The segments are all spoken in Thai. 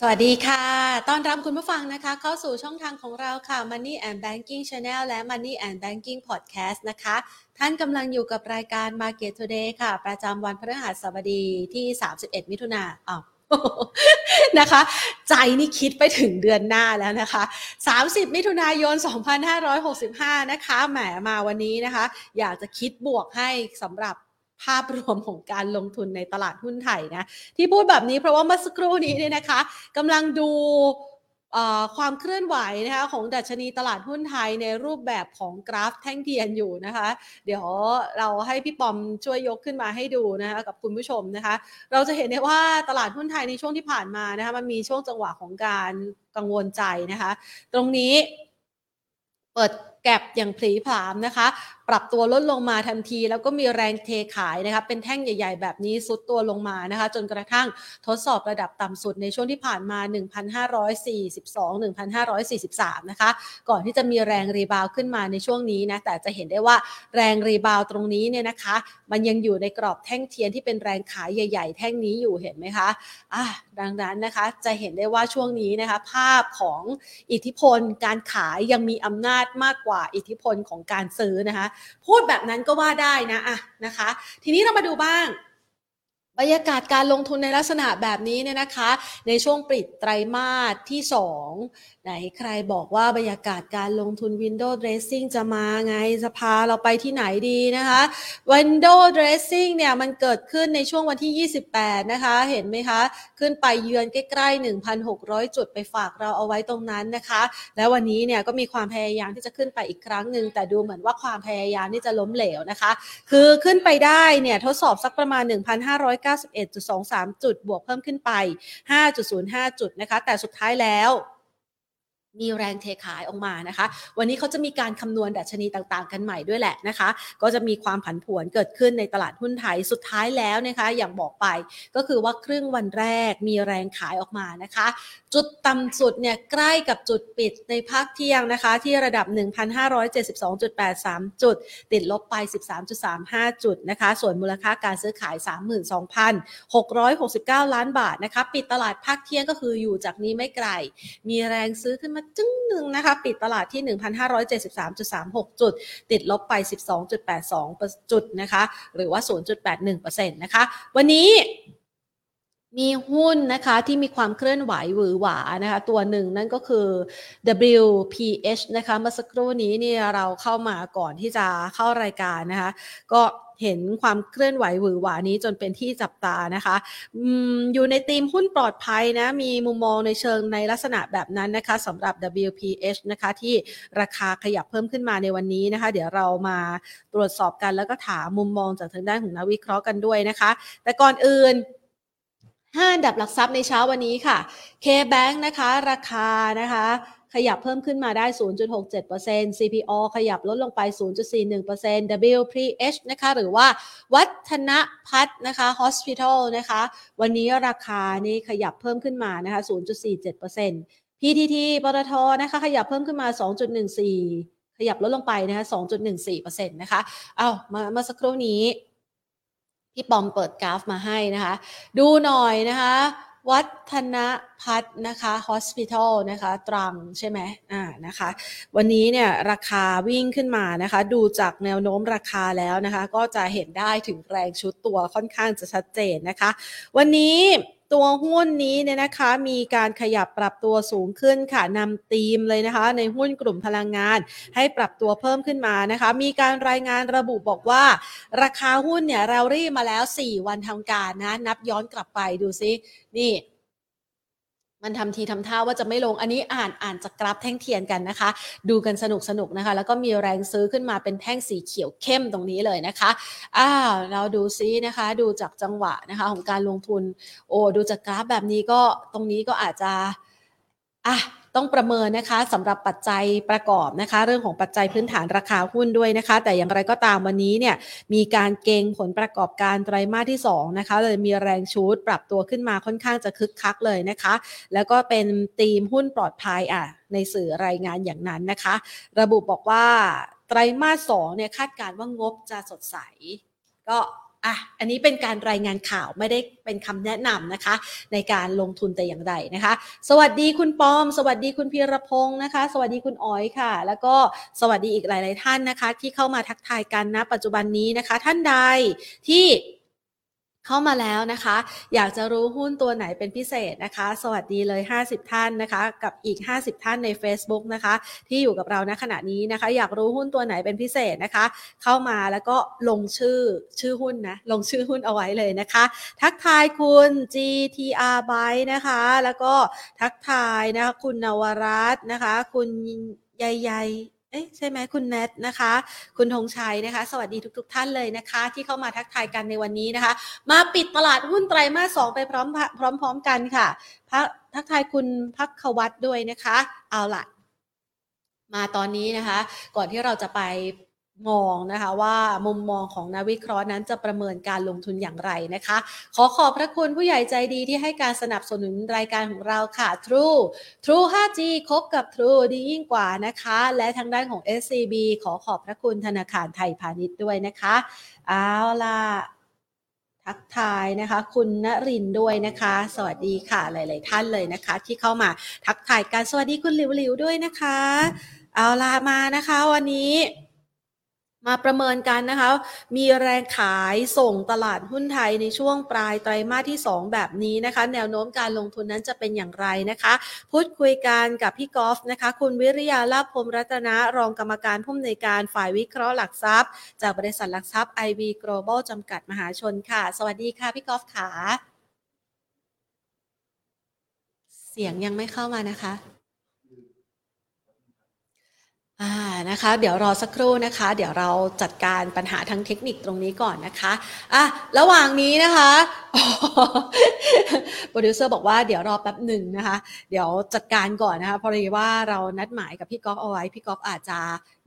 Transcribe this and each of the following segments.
สวัสดีค่ะ ต้อนรับคุณผู้ฟังนะคะ เข้าสู่ช่องทางของเราค่ะ Money and Banking Channel และ Money and Banking Podcast นะคะ ท่านกำลังอยู่กับรายการ Market Today ค่ะ ประจำวันพฤหัสบดีที่ 31 มิถุนาอ้าวนะคะ ใจนี่คิดไปถึงเดือนหน้าแล้วนะคะ 30 มิถุนายน 2565 นะคะ แหมมาวันนี้นะคะ อยากจะคิดบวกให้สำหรับ ภาพรวมของการลงทุนในตลาดหุ้นไทยนะ ที่พูดแบบนี้เพราะว่าเมื่อสักครู่นี้เนี่ยนะคะกำลังดูความเคลื่อนไหวนะคะของดัชนีตลาดหุ้นไทยในรูปแบบของกราฟแท่งเทียนอยู่นะคะ เดี๋ยวเราให้พี่ปอมช่วยยกขึ้นมาให้ดูนะคะกับคุณผู้ชมนะคะ เราจะเห็นได้ว่าตลาดหุ้นไทยในช่วงที่ผ่านมานะคะมันมีช่วงจังหวะของการกังวลใจนะคะ ตรงนี้เปิด แก็บอย่างผลีผามนะคะ ปรับตัวลดลงมาทันที แล้วก็มีแรงเทขายนะคะเป็นแท่งใหญ่ ๆ แบบนี้ทรุดตัวลงมานะคะ จนกระทั่งทดสอบระดับต่ำสุดในช่วงที่ผ่านมา 1,542 1,543 นะคะ ก่อนที่จะมีแรง rebound ขึ้นมาในช่วงนี้นะ แต่จะเห็นได้ว่าแรง rebound ตรงนี้เนี่ยนะคะ มันยังอยู่ในกรอบแท่งเทียนที่เป็นแรงขายใหญ่ ๆ แท่งนี้อยู่เห็นไหมคะอะดังนั้นนะคะจะเห็นได้ว่าช่วงนี้นะคะ ภาพของอิทธิพลการขายยังมีอำนาจมากกว่าอิทธิพลของการซื้อนะคะ พูดแบบนั้นก็ว่าได้นะอะนะคะ ทีนี้เรามาดูบ้าง บรรยากาศการลงทุนในลักษณะแบบนี้เนี่ยนะคะ ในช่วงปิดไตรมาสที่ 2 ไหนใครบอกว่าบรรยากาศการลงทุน Window Dressing จะมาไงสภาเราไปที่ไหนดีนะคะ Window Dressing เนี่ยมันเกิดขึ้นในช่วงวันที่ 28 นะคะ เห็นไหมคะ ขึ้นไปเยือนใกล้ๆ 1,600 จุดไปฝากเราเอาไว้ตรงนั้นนะคะ แล้ววันนี้เนี่ยก็มีความพยายามที่จะขึ้นไปอีกครั้งหนึ่งแต่ดูเหมือนว่าความพยายามที่จะล้มเหลวนะคะ คือขึ้นไปได้เนี่ยทดสอบสักประมาณ 1,500 91.23 จุดบวกเพิ่มขึ้นไป 5.05 จุดนะคะ แต่สุดท้ายแล้ว มีแรงเทขายออกมานะคะ วันนี้เขาจะมีการคำนวณดัชนีต่างๆ กันใหม่ด้วยแหละนะคะ ก็จะมีความผันผวนเกิดขึ้นในตลาดหุ้นไทยสุดท้ายแล้วนะคะ อย่างบอกไปก็คือว่าครึ่งวันแรกมีแรงขายออกมานะคะ จุดต่ำสุดเนี่ยใกล้กับจุดปิดในภาคเที่ยงนะคะ ที่ระดับ 1,572.83 จุด ติดลบไป 13.35 จุดนะคะ ส่วนมูลค่าการซื้อขาย 32,669 ล้านบาทนะคะ ปิดตลาดภาคเที่ยงก็คืออยู่จากนี้ไม่ไกล มีแรงซื้อขึ้นมาจึ้งหนึ่งนะคะ ปิดตลาดที่ 1,573.36 จุด ติดลบไป 12.82 จุดนะคะ หรือว่า 0.81%นะคะ วันนี้ มีหุ้นนะคะที่มีความเคลื่อนไหวหวือหวานะคะตัวหนึ่งนั่นก็คือ WPH นะคะเมื่อสักครู่นี้เนี่ยเราเข้ามาก่อนที่จะเข้ารายการนะคะก็เห็นความเคลื่อนไหวหวือหวานี้จนเป็นที่จับตานะคะอยู่ในธีมหุ้นปลอดภัยนะ มีมุมมองในเชิงในลักษณะแบบนั้นนะคะสำหรับ WPH นะคะที่ราคาขยับเพิ่มขึ้นมาในวันนี้นะคะ เดี๋ยวเรามาตรวจสอบกันแล้วก็ถามมุมมองจากทางด้านของนักวิเคราะห์กันด้วยนะคะ แต่ก่อนอื่น 5อันดับหลักทรัพย์ในเช้าวันนี้ค่ะ K-Bank นะคะ ราคานะคะขยับเพิ่มขึ้นมาได้ 0.67% CPO ขยับลดลงไป 0.41% WPH นะคะ หรือว่าวัฒนพัฒนะคะ Hospital นะคะ วันนี้ราคานี่ขยับเพิ่มขึ้นมานะคะ 0.47% PTT ปตทนะคะ ขยับเพิ่มขึ้นมา 2.14 ขยับลดลงไปนะคะ 2.14%นะคะ เอามาเมื่อสักครู่นี้ พี่ปอมเปิดกราฟมาให้นะคะ ดูหน่อยนะคะ วัฒนพัฒนะคะ hospital นะคะ ตรังใช่ไหมอ่านะคะ วันนี้เนี่ยราคาวิ่งขึ้นมานะคะ ดูจากแนวโน้มราคาแล้วนะคะ ก็จะเห็นได้ถึงแรงชุดตัวค่อนข้างจะชัดเจนนะคะ วันนี้ ตัวหุ้นนี้เนี่ยนะคะมีการขยับปรับตัวสูงขึ้นค่ะนำธีมเลยนะคะ ในหุ้นกลุ่มพลังงาน ให้ปรับตัวเพิ่มขึ้นมานะคะ มีการรายงานระบุบอกว่า ราคาหุ้นเนี่ยเรารีมาแล้ว 4 วันทำการนะ นับย้อนกลับไปดูซินี่ มันทำทีทำท่าว่าจะไม่ลงอันนี้อ่านอ่านจากกราฟแท่งเทียนกันนะคะ ดูกันสนุกสนุกนะคะ แล้วก็มีแรงซื้อขึ้นมาเป็นแท่งสีเขียวเข้มตรงนี้เลยนะคะอ้าวเราดูซินะคะ ดูจากจังหวะนะคะของการลงทุน โอ้ดูจากกราฟแบบนี้ก็ตรงนี้ก็อาจจะอะ ต้องประเมินนะคะสำหรับปัจจัยประกอบนะคะ เรื่องของปัจจัยพื้นฐานราคาหุ้นด้วยนะคะ แต่อย่างไรก็ตามวันนี้เนี่ยมีการเก็งผลประกอบการไตรมาสที่2นะคะเลยมีแรงชูดปรับตัวขึ้นมาค่อนข้างจะคึกคักเลยนะคะ แล้วก็เป็นธีมหุ้นปลอดภัยอะในสื่อรายงานอย่างนั้นนะคะ ระบุบอกว่าไตรมาส2เนี่ยคาดการว่างบจะสดใส ก็ อะอันนี้เป็นการรายงานข่าวไม่ได้เป็นคำแนะนำนะคะ ในการลงทุนแต่อย่างใดนะคะ สวัสดีคุณปอม สวัสดีคุณพีรพงศ์นะคะ สวัสดีคุณอ้อยค่ะ แล้วก็สวัสดีอีกหลาย ๆ ท่านนะคะ ที่เข้ามาทักทายกันนะปัจจุบันนี้นะคะ ท่านใดที่ เข้ามาแล้วนะคะ อยากจะรู้หุ้นตัวไหนเป็นพิเศษนะคะ สวัสดีเลย 50 ท่านนะคะ กับอีก 50 ท่านใน Facebook นะคะ ที่อยู่กับเราณขณะนี้นะคะ อยากรู้หุ้นตัวไหนเป็นพิเศษนะคะ เข้ามาแล้วก็ลงชื่อชื่อหุ้นนะลงชื่อหุ้นเอาไว้เลยนะคะ ทักทายคุณ GTR Buy นะคะ แล้วก็ทักทายนะคะคุณนวรัตน์นะคะ คุณใหญ่ เอ๊ะใช่ไหมคุณเนทนะคะ คุณธงชัยนะคะ สวัสดีทุกๆท่านเลยนะคะ ที่เข้ามาทักทายกันในวันนี้นะคะ มาปิดตลาดหุ้นไตรมาสสองไปพร้อมพร้อม ๆ กันค่ะพักทักทายคุณพักขวัตด้วยนะคะ เอาล่ะมาตอนนี้นะคะ ก่อนที่เราจะไป มองนะคะว่ามุมมองของนักวิเคราะห์นั้นจะประเมินการลงทุนอย่างไรนะคะ ขอขอบพระคุณผู้ใหญ่ใจดีที่ให้การสนับสนุนรายการของเราค่ะ True True 5G คบกับ True ดียิ่งกว่านะคะ และทางด้านของ SCB ขอขอบพระคุณธนาคารไทยพาณิชย์ด้วยนะคะเอาล่ะทักทายนะคะ คุณณรินด้วยนะคะ สวัสดีค่ะหลาย ๆ ท่านเลยนะคะ ที่เข้ามาทักทายกันสวัสดีคุณหลิวหลิวด้วยนะคะ เอาล่ะมานะคะ วันนี้ มาประเมินกันนะคะ มีแรงขายส่งตลาดหุ้นไทยในช่วงปลายไตรมาสที่ 2 แบบนี้นะคะ แนวโน้มการลงทุนนั้นจะเป็นอย่างไรนะคะ พูดคุยกันกับพี่กอล์ฟนะคะ คุณวิริยาลาภพรมรัตนะ รองกรรมการผู้อำนวยการฝ่ายวิเคราะห์หลักทรัพย์ จากบริษัทหลักทรัพย์ IB Global จำกัดมหาชนค่ะ สวัสดีค่ะพี่กอล์ฟขา เสียงยังไม่เข้ามานะคะ อ่านะคะเดี๋ยวรอสักครู่นะคะ เดี๋ยวเราจัดการปัญหาทางเทคนิคตรงนี้ก่อนนะคะอะระหว่างนี้นะคะโปรดิวเซอร์บอกว่าเดี๋ยวรอแป๊บหนึ่งนะคะ เดี๋ยวจัดการก่อนนะคะเพราะว่าเรานัดหมายกับพี่กอล์ฟเอาไว้พี่กอล์ฟอาจจะ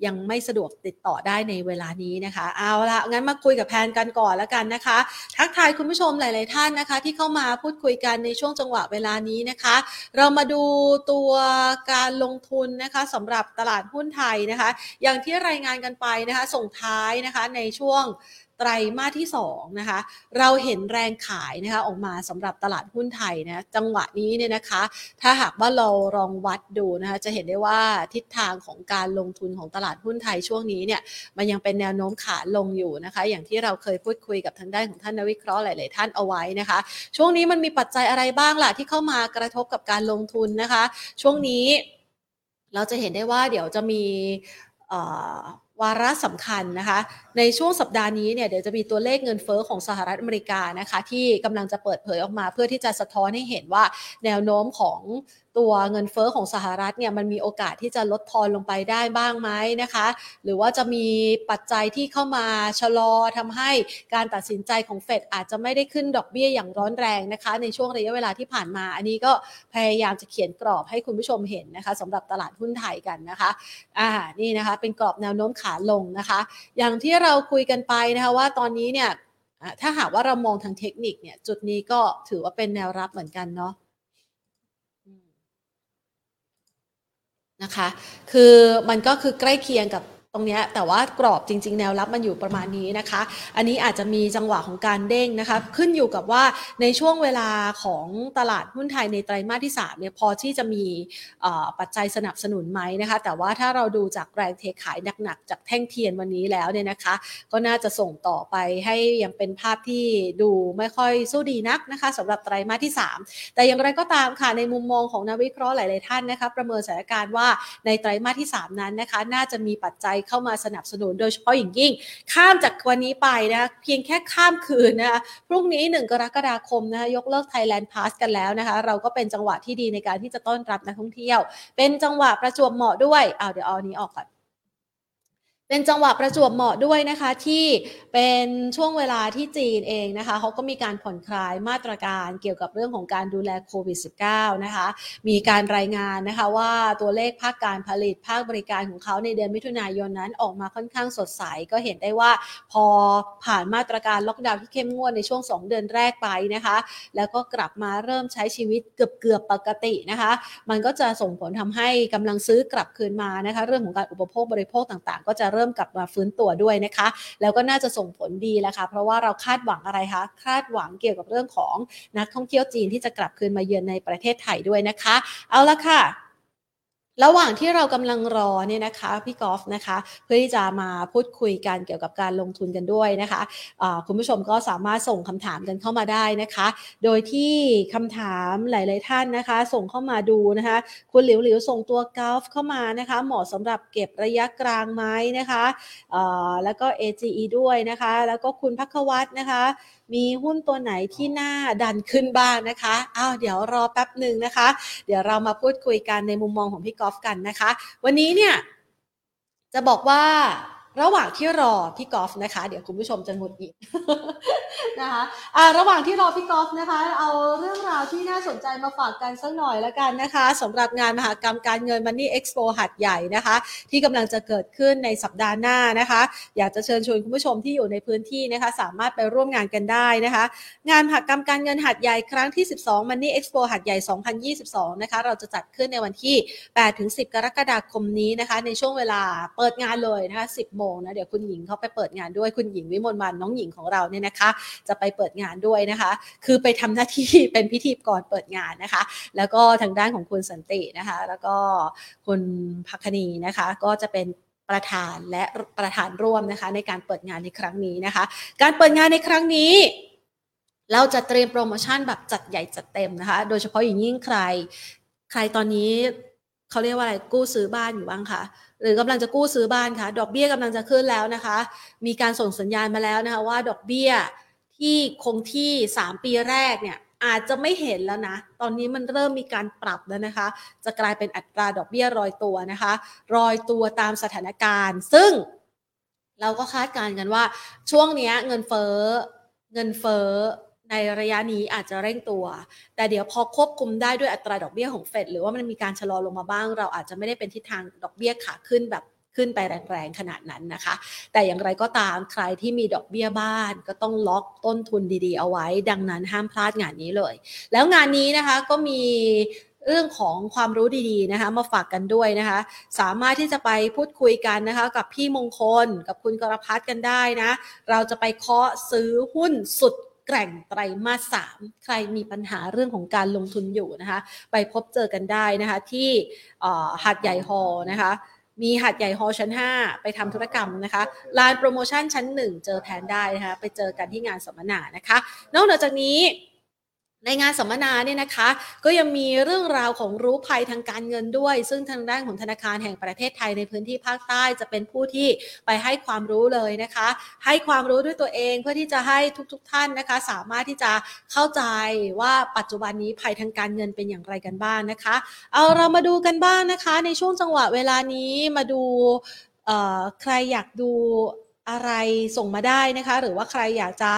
ยังไม่สะดวกติดต่อได้ในเวลานี้นะคะ เอาละงั้นมาคุยกับแพนกันก่อนแล้วกันนะคะ ทักทายคุณผู้ชมหลาย ๆ ท่านนะคะ ที่เข้ามาพูดคุยกันในช่วงจังหวะเวลานี้นะคะ เรามาดูตัวการลงทุนนะคะสำหรับตลาดหุ้นไทยนะคะ อย่างที่รายงานกันไปนะคะ ส่งท้ายนะคะในช่วง ไตรมาสที่2นะคะเราเห็นแรงขายนะคะออกมาสำหรับตลาดหุ้นไทยนะจังหวะนี้เนี่ยนะคะ ถ้าหากว่าเราลองวัดดูนะคะจะเห็นได้ว่าทิศทางของการลงทุนของตลาดหุ้นไทยช่วงนี้เนี่ยมันยังเป็นแนวโน้มขาลงอยู่นะคะ อย่างที่เราเคยพูดคุยกับทางด้านของท่านนักวิเคราะห์หลาย ๆ ท่านเอาไว้นะคะ ช่วงนี้มันมีปัจจัยอะไรบ้างล่ะที่เข้ามากระทบกับการลงทุนนะคะ ช่วงนี้เราจะเห็นได้ว่าเดี๋ยวจะมี วาระสำคัญนะคะ ในช่วงสัปดาห์นี้เนี่ยเดี๋ยวจะมีตัวเลขเงินเฟอ้อของสหรัฐอเมริกานะคะ ที่กำลังจะเปิดเผยออกมาเพื่อที่จะสะท้อนให้เห็นว่าแนวโน้มของ ตัวเงินเฟอ้อของสหรัฐเนี่ยมันมีโอกาสที่จะลดทอนลงไปได้บ้างไหมนะคะ หรือว่าจะมีปัจจัยที่เข้ามาชะลอทำให้การตัดสินใจของเฟดอาจจะไม่ได้ขึ้นดอกเบี้ยอย่างร้อนแรงนะคะ ในช่วงระยะเวลาที่ผ่านมา อันนี้ก็พยายามจะเขียนกรอบให้คุณผู้ชมเห็นนะคะสำหรับตลาดหุ้นไทยกันนะคะอ่านี่นะคะ เป็นกรอบแนวโน้มขาลงนะคะ อย่างที่เราคุยกันไปนะคะว่าตอนนี้เนี่ยถ้าหากว่าเรามองทางเทคนิคเนี่ยจุดนี้ก็ถือว่าเป็นแนวรับเหมือนกันเนาะ นะคะ คือมันก็คือใกล้เคียงกับ รงนี้แต่ว่ากรอบจริง ๆ แนวรับมันอยู่ประมาณนี้นะคะ อันนี้อาจจะมีจังหวะของการเด้งนะคะ ขึ้นอยู่กับว่าในช่วงเวลาของตลาดหุ้นไทยในไตรมาสที่3เนี่ยพอที่จะมีปัจจัยสนับสนุนไหมนะคะ แต่ว่าถ้าเราดูจากแรงเทขายหนักๆ จากแท่งเทียนวันนี้แล้วเนี่ยนะคะ ก็น่าจะส่งต่อไปให้ยังเป็นภาพที่ดูไม่ค่อยสู้ดีนักนะคะสำหรับไตรมาสที่ 3 แต่อย่างไรก็ตามค่ะในมุมมองของนักวิเคราะห์หลาย ๆ ท่านนะคะประเมินสถานการณ์ว่าในไตรมาสที่ 3 นั้นนะคะ น่าจะมีปัจจัยเข้ามาสนับสนุนโดยเฉพาะอย่างยิ่ง ข้ามจากวันนี้ไปนะเพียงแค่ข้ามคืนนะคะพรุ่งนี้ 1 กรกฎาคมนะคะยกเลิก Thailand Pass กันแล้วนะคะ เราก็เป็นจังหวะที่ดีในการที่จะต้อนรับนักท่องเที่ยว เป็นจังหวะประจวบเหมาะด้วยเอาเดี๋ยวเอานี้ออกก่อน เป็นจังหวะประจวบเหมาะด้วยนะคะที่เป็นช่วงเวลาที่จีนเองนะคะเขาก็มีการผ่อนคลายมาตรการเกี่ยวกับเรื่องของการดูแลโควิด -19 นะคะมีการรายงานนะคะว่าตัวเลขภาคการผลิตภาคบริการของเขาในเดือนมิถุนายนนั้นออกมาค่อนข้างสดใส ก็เห็นได้ว่าพอผ่านมาตรการล็อกดาวน์ที่เข้มงวดในช่วง 2 เดือนแรกไปนะคะ แล้วก็กลับมาเริ่มใช้ชีวิตเกือบเกือบปกตินะคะ มันก็จะส่งผลทำให้กำลังซื้อกลับคืนมานะคะ เรื่องของการอุปโภคบริโภคต่าง ๆ ก็จะเริ่มกลับมาฟื้นตัวด้วยนะคะ แล้วก็น่าจะส่งผลดีแล้วค่ะเพราะว่าเราคาดหวังอะไรคะคาดหวังเกี่ยวกับเรื่องของนักท่องเที่ยวจีนที่จะกลับคืนมาเยือนในประเทศไทยด้วยนะคะ เอาละค่ะ ระหว่างที่เรากำลังรอเนี่ยนะคะพี่กอล์ฟนะคะเพื่อที่จะมาพูดคุยกันเกี่ยวกับการลงทุนกันด้วยนะคะะคุณผู้ชมก็สามารถส่งคำถามกันเข้ามาได้นะคะ โดยที่คำถามหลาย ๆ ท่านนะคะ ส่งเข้ามาดูนะคะ คุณหลิวหลิวส่งตัวกอล์ฟเข้ามานะคะ เหมาะสำหรับเก็บระยะกลางไหมนะคะแล้วก็ AGE ด้วยนะคะ แล้วก็คุณพักวัตนะคะ มีหุ้นตัวไหนที่น่าดันขึ้นบ้างนะคะอ้าวเดี๋ยวรอแป๊บหนึ่งนะคะ เดี๋ยวเรามาพูดคุยกันในมุมมองของพี่กอล์ฟกันนะคะ วันนี้เนี่ยจะบอกว่า ระหว่างที่รอพี่กอล์ฟนะคะ เดี๋ยวคุณผู้ชมจะหงุดหงิดนะคะะระหว่างที่รอพี่กอล์ฟนะคะ เอาเรื่องราวที่น่าสนใจมาฝากกันสักหน่อยแล้วกันนะคะสำหรับงานมหากรรมการเงิน Money Expo หัดใหญ่นะคะ ที่กำลังจะเกิดขึ้นในสัปดาห์หน้านะคะ อยากจะเชิญชวนคุณผู้ชมที่อยู่ในพื้นที่นะคะ สามารถไปร่วมงานกันได้นะคะ งานมหากรรมการเงินหัดใหญ่ครั้งที่ 12 Money Expo หัดใหญ่ 2022 นะคะ เราจะจัดขึ้นในวันที่8-10 กรกฎาคมนี้นะคะ ในช่วงเวลาเปิดงานเลยนะคะ 10โมงนะเดี๋ยวคุณหญิงเขาไปเปิดงานด้วยคุณหญิงวิมลวันน้องหญิงของเราเนี่ยนะคะ จะไปเปิดงานด้วยนะคะ คือไปทำหน้าที่เป็นพิธีกรเปิดงานนะคะ แล้วก็ทางด้านของคุณสันตินะคะ แล้วก็คุณพักคณีนะคะ ก็จะเป็นประธานและประธานร่วมนะคะ ในการเปิดงานในครั้งนี้นะคะ การเปิดงานในครั้งนี้เราจะเตรียมโปรโมชั่นแบบจัดใหญ่จัดเต็มนะคะ โดยเฉพาะอย่างยิ่งใคร ใครตอนนี้เขาเรียกว่าอะไรกู้ซื้อบ้านอยู่บ้างคะ หรือกำลังจะกู้ซื้อบ้านคะดอกเบี้ยกำลังจะขึ้นแล้วนะคะ มีการส่งสัญญาณมาแล้วนะคะว่าดอกเบี้ยที่คงที่ 3 ปีแรกเนี่ยอาจจะไม่เห็นแล้วนะ ตอนนี้มันเริ่มมีการปรับแล้วนะคะ จะกลายเป็นอัตราดอกเบี้ยรอยตัวนะคะ รอยตัวตามสถานการณ์ ซึ่งเราก็คาดการณ์กันว่าช่วงนี้เงินเฟ้อเงินเฟ้อ ในระยะนี้อาจจะเร่งตัว แต่เดี๋ยวพอควบคุมได้ด้วยอัตราดอกเบี้ยของเฟดหรือว่ามันมีการชะลอลงมาบ้าง เราอาจจะไม่ได้เป็นทิศทางดอกเบี้ยขาขึ้นแบบขึ้นไปแรงๆขนาดนั้นนะคะ แต่อย่างไรก็ตามใครที่มีดอกเบี้ยบ้าน ก็ต้องล็อกต้นทุนดีๆ เอาไว้ ดังนั้นห้ามพลาดงานนี้เลย แล้วงานนี้นะคะก็มีเรื่องของความรู้ดีๆนะคะมาฝากกันด้วยนะคะ สามารถที่จะไปพูดคุยกันนะคะ กับพี่มงคลกับคุณกรพัฒกันได้นะ เราจะไปเคาะซื้อหุ้นสุด แกร่งไตรมาสสามใครมีปัญหาเรื่องของการลงทุนอยู่นะคะ ไปพบเจอกันได้นะคะที่หัดใหญ่ฮอนะคะมีหัดใหญ่ฮอชั้น 5 ไปทำธุรกรรมนะคะลานโปรโมชั่นชั้น 1 เจอแพนได้นะคะ ไปเจอกันที่งานสัมมนานะคะ นอกจากนี้ ในงานสัมมนาเนี่ยนะคะ ก็ยังมีเรื่องราวของรู้ภัยทางการเงินด้วย ซึ่งทางด้านของธนาคารแห่งประเทศไทยในพื้นที่ภาคใต้จะเป็นผู้ที่ไปให้ความรู้เลยนะคะ ให้ความรู้ด้วยตัวเองเพื่อที่จะให้ทุกๆทท่านนะคะ สามารถที่จะเข้าใจว่าปัจจุบันนี้ภัยทางการเงินเป็นอย่างไรกันบ้างนะคะ เอาเรามาดูกันบ้างนะคะ ในช่วงจังหวะเวลานี้มาดูใครอยากดูอะไรส่งมาได้นะคะ หรือว่าใครอยากจะ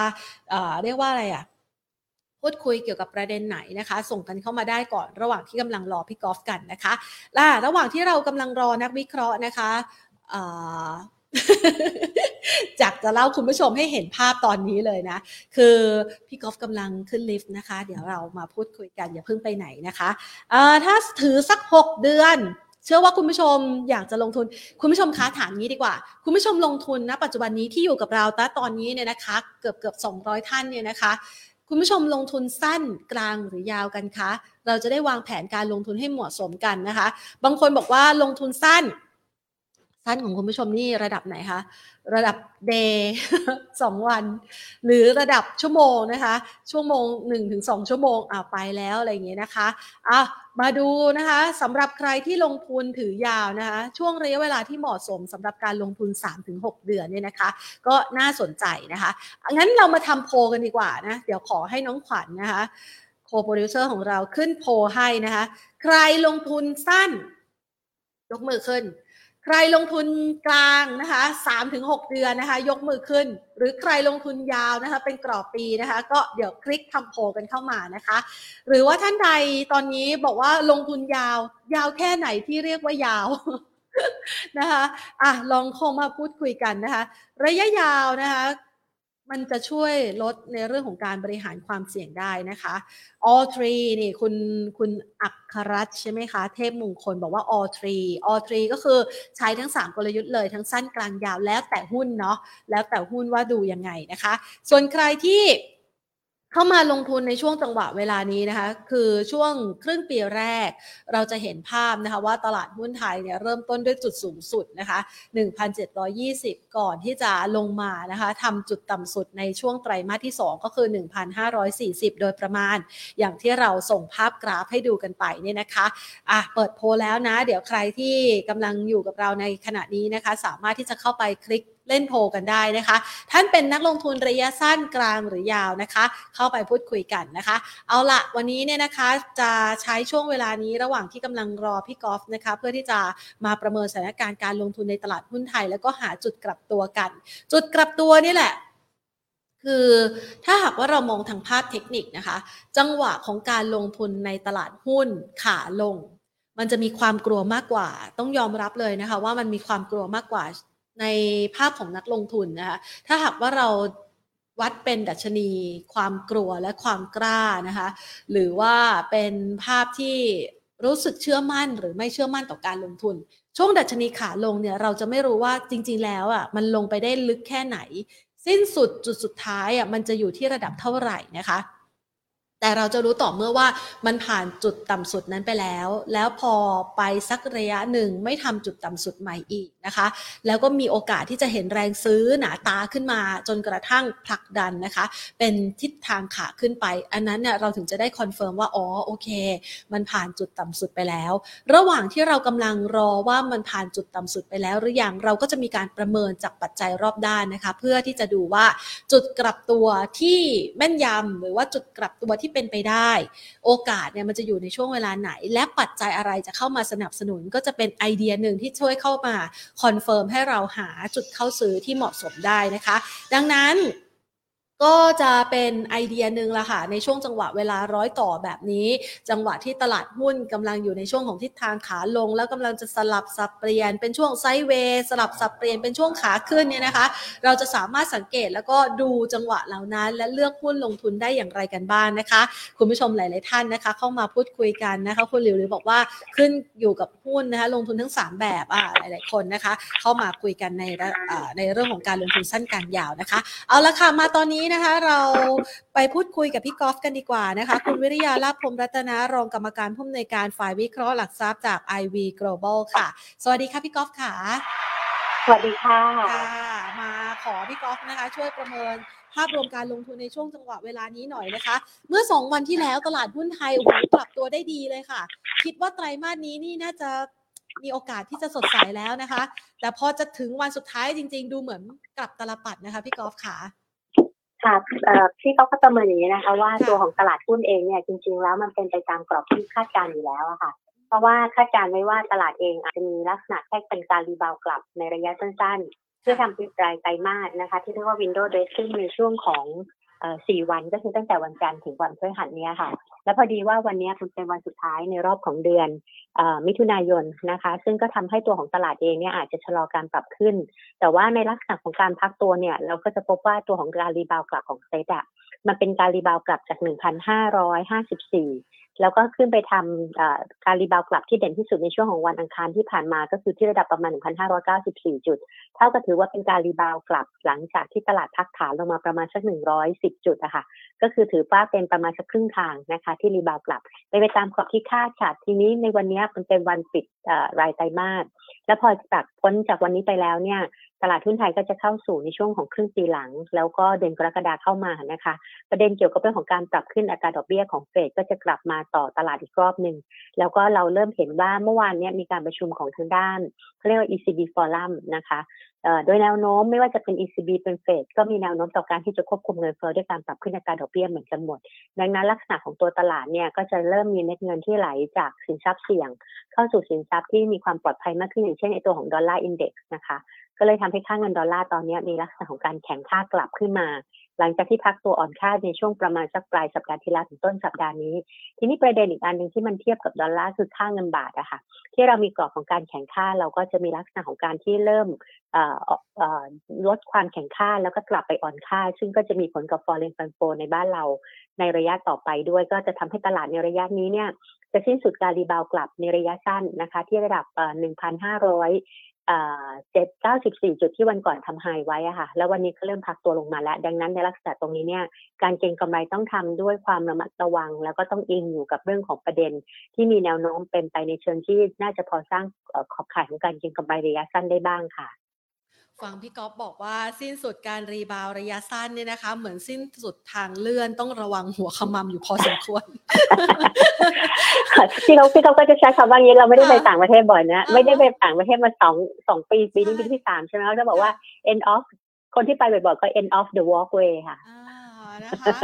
เเรียกว่าอะไรอะ่ะ พูดคุยเกี่ยวกับประเด็นไหนนะคะ ส่งกันเข้ามาได้ก่อนระหว่างที่กำลังรอพี่กอล์ฟกันนะคะล่ะระหว่างที่เรากำลังรอนักวิเคราะห์นะคะจากจะเล่าคุณผู้ชมให้เห็นภาพตอนนี้เลยนะ คือพี่กอล์ฟกำลังขึ้นลิฟต์นะคะ เดี๋ยวเรามาพูดคุยกันอย่าเพิ่งไปไหนนะคะถ้าถือสัก 6 เดือน เชื่อว่าคุณผู้ชมอยากจะลงทุน คุณผู้ชมคะถามงี้ดีกว่า คุณผู้ชมลงทุนนะปัจจุบันนี้ที่อยู่กับเราตตอนนี้เนี่ยนะคะ เกือบเกือบ200 ท่านเนี่ยนะคะ คุณผู้ชมลงทุนสั้นกลางหรือยาวกันคะ เราจะได้วางแผนการลงทุนให้เหมาะสมกันนะคะ บางคนบอกว่าลงทุนสั้น สั้นของคุณผู้ชมนี่ระดับไหนคะ ระดับเดย์สองวัน หรือระดับชั่วโมงนะคะ ชั่วโมงหนึ่งถึงสองชั่วโมงอ่าไปแล้วอะไรอย่างเงี้ยนะคะอะมาดูนะคะสำหรับใครที่ลงทุนถือยาวนะคะ ช่วงระยะเวลาที่เหมาะสมสำหรับการลงทุน 3-6 เดือนเนี่ยนะคะ ก็น่าสนใจนะคะงั้นเรามาทำโพกันดีกว่านะ เดี๋ยวขอให้น้องขวัญนนะคะโคโปรดิวเซอร์ของเราขึ้นโพให้นะคะ ใครลงทุนสั้น ยกมือขึ้น ใครลงทุนกลางนะคะสามถึงหกเดือนนะคะ ยกมือขึ้น หรือใครลงทุนยาวนะคะ เป็นกรอบปีนะคะ ก็เดี๋ยวคลิกทำโพกันเข้ามานะคะ หรือว่าท่านใดตอนนี้บอกว่าลงทุนยาว ยาวแค่ไหนที่เรียกว่ายาวนะคะอะลองคงมาพูดคุยกันนะคะ ระยะยาวนะคะ มันจะช่วยลดในเรื่องของการบริหารความเสี่ยงได้นะคะ all three นี่คุณคุณอัครรัตใช่ไหมคะ เทพมงคลบอกว่า all three all three ก็คือใช้ทั้ง 3 กลยุทธ์เลยทั้งสั้นกลางยาวแล้วแต่หุ้นเนาะแล้วแต่หุ้นว่าดูยังไงนะคะ ส่วนใครที่ เข้ามาลงทุนในช่วงจังหวะเวลานี้นะคะ คือช่วงครึ่งปีแรก เราจะเห็นภาพนะคะว่าตลาดหุ้นไทยเนี่ยเริ่มต้นด้วยจุดสูงสุดนะคะ 1,720 ก่อนที่จะลงมานะคะทำจุดต่ำสุดในช่วงไตรมาสที่ 2 ก็คือ 1,540 โดยประมาณ อย่างที่เราส่งภาพกราฟให้ดูกันไปเนี่ยนะคะอะเปิดโพลแล้วนะ เดี๋ยวใครที่กำลังอยู่กับเราในขณะนี้นะคะ สามารถที่จะเข้าไปคลิก เล่นโพกันได้นะคะ ท่านเป็นนักลงทุนระยะสั้นกลางหรือยาวนะคะ เข้าไปพูดคุยกันนะคะ เอาละวันนี้เนี่ยนะคะจะใช้ช่วงเวลานี้ระหว่างที่กำลังรอพี่กอล์ฟนะคะ เพื่อที่จะมาประเมินสถานการณ์การลงทุนในตลาดหุ้นไทย แล้วก็หาจุดกลับตัวกัน จุดกลับตัวนี่แหละคือถ้าหากว่าเรามองทางภาพเทคนิคนะคะ จังหวะของการลงทุนในตลาดหุ้นขาลง มันจะมีความกลัวมากกว่า ต้องยอมรับเลยนะคะ ว่ามันมีความกลัวมากกว่า ในภาพของนักลงทุนนะคะถ้าหากว่าเราวัดเป็นดัชนีความกลัวและความกล้านะคะหรือว่าเป็นภาพที่รู้สึกเชื่อมั่นหรือไม่เชื่อมั่นต่อการลงทุน ช่วงดัชนีขาลงเนี่ยเราจะไม่รู้ว่าจริง ๆ แล้วอะมันลงไปได้ลึกแค่ไหน สิ้นสุดจุดสุดท้ายอะมันจะอยู่ที่ระดับเท่าไหร่นะคะ แต่เราจะรู้ต่อเมื่อว่ามันผ่านจุดต่ำสุดนั้นไปแล้ว แล้วพอไปสักระยะหนึ่งไม่ทำจุดต่ำสุดใหม่อีกนะคะ แล้วก็มีโอกาสที่จะเห็นแรงซื้อหนาตาขึ้นมาจนกระทั่งผลักดันนะคะ เป็นทิศทางขาขึ้นไป อันนั้นเนี่ยเราถึงจะได้ confirm ว่าอ๋อโอเค มันผ่านจุดต่ำสุดไปแล้ว ระหว่างที่เรากำลังรอว่ามันผ่านจุดต่ำสุดไปแล้ว หรือยังเราก็จะมีการประเมินจากปัจจัยรอบด้านนะคะ เพื่อที่จะดูว่าจุดกลับตัวที่แม่นยำหรือว่าจุดกลับตัวที่ที่เป็นไปได้ โอกาสเนี่ยมันจะอยู่ในช่วงเวลาไหน และปัจจัยอะไรจะเข้ามาสนับสนุนก็จะเป็นไอเดียหนึ่งที่ช่วยเข้ามา confirm ให้เราหาจุดเข้าซื้อที่เหมาะสมได้นะคะ ดังนั้น ก็จะเป็นไอเดียหนึ่งละค่ะในช่วงจังหวะเวลารอยต่อแบบนี้ จังหวะที่ตลาดหุ้นกำลังอยู่ในช่วงของทิศทางขาลง แล้วกำลังจะสลับสับเปลี่ยนเป็นช่วง sideway สลับสับเปลี่ยนเป็นช่วงขาขึ้นเนี่ยนะคะ เราจะสามารถสังเกตแล้วก็ดูจังหวะเหล่านั้น และเลือกหุ้นลงทุนได้อย่างไรกันบ้างนะคะ คุณผู้ชมหลาย ๆ ท่านนะคะ เข้ามาพูดคุยกันนะคะคุณหลิวหรือบอกว่าขึ้นอยู่กับหุ้นนะคะลงทุนทั้ง 3 แบบอ่าหลาย ๆ คนนะคะ เข้ามาคุยกันในในเรื่องของการลงทุนสั้นกางยาวนะคะ เอาละค่ะมาตอนนี้นะคะเราไปพูดคุยกับพี่กอล์ฟกันดีกว่านะคะ คุณวิริยาลาภพรมรัตนารองกรรมการผู้อำนวยการฝ่ายวิเคราะห์หลักทรัพย์จาก IV Global ค่ะ สวัสดีค่ะพี่กอล์ฟค่ะ สวัสดีค่ะค่ะมาขอพี่กอล์ฟนะคะ ช่วยประเมินภาพรวมการลงทุนในช่วงจังหวะเวลานี้หน่อยนะคะ เมื่อสองวันที่แล้วตลาดหุ้นไทยโอ้โหปรับตัวได้ดีเลยค่ะ คิดว่าไตรมาสนี้นี่น่าจะมีโอกาสที่จะสดใสแล้วนะคะ แต่พอจะถึงวันสุดท้ายจริง ๆ ดูเหมือนกลับตลปัดนะคะพี่กอล์ฟค่ะ ค่ะพี่เขาก็ประเมินอย่างนี้นะคะ ว่าตัวของตลาดหุ้นเองเนี่ยจริง ๆ แล้วมันเป็นไปตามกรอบที่คาดการณ์อยู่แล้วอะค่ะ เพราะว่าคาดการณ์ไว้ว่าตลาดเองอาจจะมีลักษณะแค่เป็นการรีบาวกลับในระยะสั้นๆ เพื่อทำปิดรายไตรมาสนะคะ ที่เรียกว่า window dressing ในช่วงของ สี่วันก็คือตั้งแต่วันจันทร์ถึงวันพฤหัสเนี้ยค่ะ แล้วพอดีว่าวันนี้เป็นวันสุดท้ายในรอบของเดือนมิถุนายนนะคะ ซึ่งก็ทำให้ตัวของตลาดเองเนี่ยอาจจะชะลอการปรับขึ้น แต่ว่าในลักษณะของการพักตัวเนี่ย เราก็จะพบว่าตัวของการ rebound กลับของเซตอะมันเป็นการ rebound กลับจาก 1,554 แล้วก็ขึ้นไปทำการ rebound กลับที่เด่นที่สุดในช่วงของวันอังคารที่ผ่านมาก็คือที่ระดับประมาณ 1,594 จุด เท่ากับถือว่าเป็นการ rebound กลับหลังจากที่ตลาดพักฐานลงมาประมาณสัก 110 จุดอะค่ะ ก็คือถือว่าเป็นประมาณสักครึ่งทางนะคะที่ rebound กลับไปไปตามกรอบที่คาดค่ะทีนี้ในวันนี้มันเป็นวันปิดรายไตรมาส แล้วพอจากพ้นจากวันนี้ไปแล้วเนี่ย ตลาดทุนไทยก็จะเข้าสู่ในช่วงของครึ่งปีหลัง แล้วก็เดือนกรกฎาเข้ามานะคะ ประเด็นเกี่ยวกับเรื่องของการปรับขึ้นอัตราดอกเบี้ยของเฟดก็จะกลับมาต่อตลาดอีกรอบหนึ่งแล้วก็เราเริ่มเห็นว่าเมื่อวานนี้มีการประชุมของทางด้านเขาเรียกว่า ECB Forum นะคะโดยแนวโน้มไม่ว่าจะเป็น ECB เป็นเฟดก็มีแนวโน้มต่อการที่จะควบคุมเงินเฟ้อด้วยการปรับขึ้นอัตราดอกเบี้ยเหมือนกันหมด ดังนั้นลักษณะของตัวตลาดเนี่ยก็จะเริ่มมีเม็ดเงินที่ไหลจากสินทรัพย์เสี่ยง เข้าสู่สินทรัพย์ที่มีความปลอดภัยมากขึ้นอย่างเช่นในตัวของ Dollar Index นะคะ ก็เลยทำให้ค่าเงินดอลลาร์ตอนนี้มีลักษณะของการแข็งค่ากลับขึ้นมา หลังจากที่พักตัวอ่อนค่าในช่วงประมาณสักปลายสัปดาห์ที่แล้วถึงต้นสัปดาห์นี้ ทีนี้ประเด็นอีกอันหนึ่งที่มันเทียบกับดอลลาร์คือค่าเงินบาทอะค่ะ ที่เรามีกรอบของการแข่งค่าเราก็จะมีลักษณะของการที่เริ่มลดความแข่งค่าแล้วก็กลับไปอ่อนค่า ซึ่งก็จะมีผลกับ foreign fund flow ในบ้านเราในระยะต่อไปด้วย ก็จะทำให้ตลาดในระยะนี้เนี่ยจะสิ้นสุดการรีบาวกลับในระยะสั้นนะคะ ที่ระดับ 1,500 เจ็ดเก้าสิบสี่จุดที่วันก่อนทำไฮไว้อะค่ะ แล้ววันนี้ก็เริ่มพักตัวลงมาแล้ว ดังนั้นในลักษณะตรงนี้เนี่ย การเก็งกำไรต้องทำด้วยความระมัดระวัง แล้วก็ต้องอิงอยู่กับเรื่องของประเด็น ที่มีแนวโน้มเป็นไปในเชิงที่น่าจะพอสร้างขอบข่ายของการเก็งกำไรระยะสั้นได้บ้างค่ะ ฟังพี่ก๊อฟบอกว่าสิ้นสุดการรีบาวระยะสั้นเนี่ยนะคะ เหมือนสิ้นสุดทางเลื่อนต้องระวังหัวขมำอยู่พอสมควรพี่ก๊อฟพี่ก๊อฟก็จะใช้คำว่างี้เราไม่ได้ไปต่างประเทศบ่อยนะไม่ได้ไปต่างประเทศมาสองสองปีปีนี้ปีที่สามใช่ไหมเขาจะบอกว่า end of คนที่ไปบ่อยๆก็ end of the walkway ค่ะ นะคะ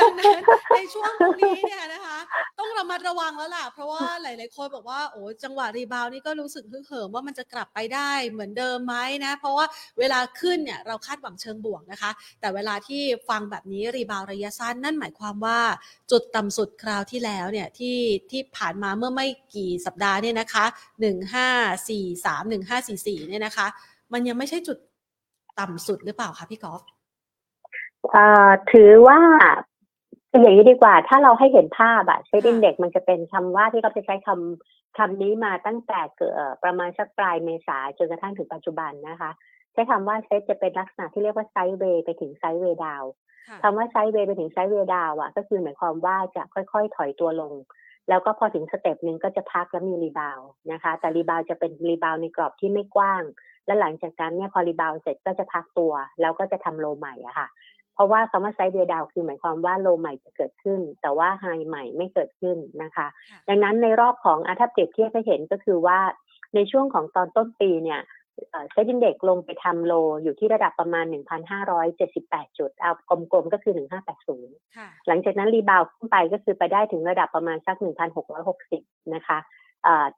ดังนั้นในช่วงนี้เนี่ยนะคะ ต้องระมัดระวังแล้วล่ะ เพราะว่าหลาย ๆ คนบอกว่าโอ้จังหวะรีบาวนี่ก็รู้สึกฮึ่งเหิมว่ามันจะกลับไปได้เหมือนเดิมไหมนะ เพราะว่าเวลาขึ้นเนี่ยเราคาดหวังเชิงบวกนะคะ แต่เวลาที่ฟังแบบนี้รีบาวระยะสั้นนั่นหมายความว่าจุดต่ำสุดคราวที่แล้วเนี่ยที่ที่ผ่านมาเมื่อไม่กี่สัปดาห์เนี่ยนะคะ1543 1544เนี่ยนะคะ มันยังไม่ใช่จุดต่ำสุดหรือเปล่าคะพี่กอล์ฟ ถือว่าอย่างนี้ดีกว่า ถ้าเราให้เห็นภาพอะ SET Index มันจะเป็นคำว่าที่เขาจะใช้คำคำนี้มาตั้งแต่เกิดประมาณสักปลายเมษาจนกระทั่งถึงปัจจุบันนะคะ ใช้คำว่าเซตจะเป็นลักษณะที่เรียกว่า sideway ไปถึง sideway down คำว่า sideway ไปถึง sideway down อะก็คือหมายความว่าจะค่อยๆ ถอยตัวลง แล้วก็พอถึง step หนึ่งก็จะพักแล้วมี reboundนะคะ แต่ rebound จะเป็น rebound ในกรอบที่ไม่กว้าง และหลังจากนั้นเนี่ยพอ rebound เสร็จก็จะพักตัว แล้วก็จะทำ low ใหม่อะค่ะ เพราะว่าคำว่า sideway down คือหมายความว่า low ใหม่จะเกิดขึ้น แต่ว่า high ใหม่ไม่เกิดขึ้นนะคะ ดังนั้นในรอบของอาถ้าเปรียบเทียบให้เห็นก็คือว่าในช่วงของตอนต้นปีเนี่ย SET Index ลงไปทำ low อยู่ที่ระดับประมาณ 1,578 จุด เอากลมๆก็คือ 1580 หลังจากนั้น rebound ขึ้นไปก็คือไปได้ถึงระดับประมาณสัก 1,660 นะคะ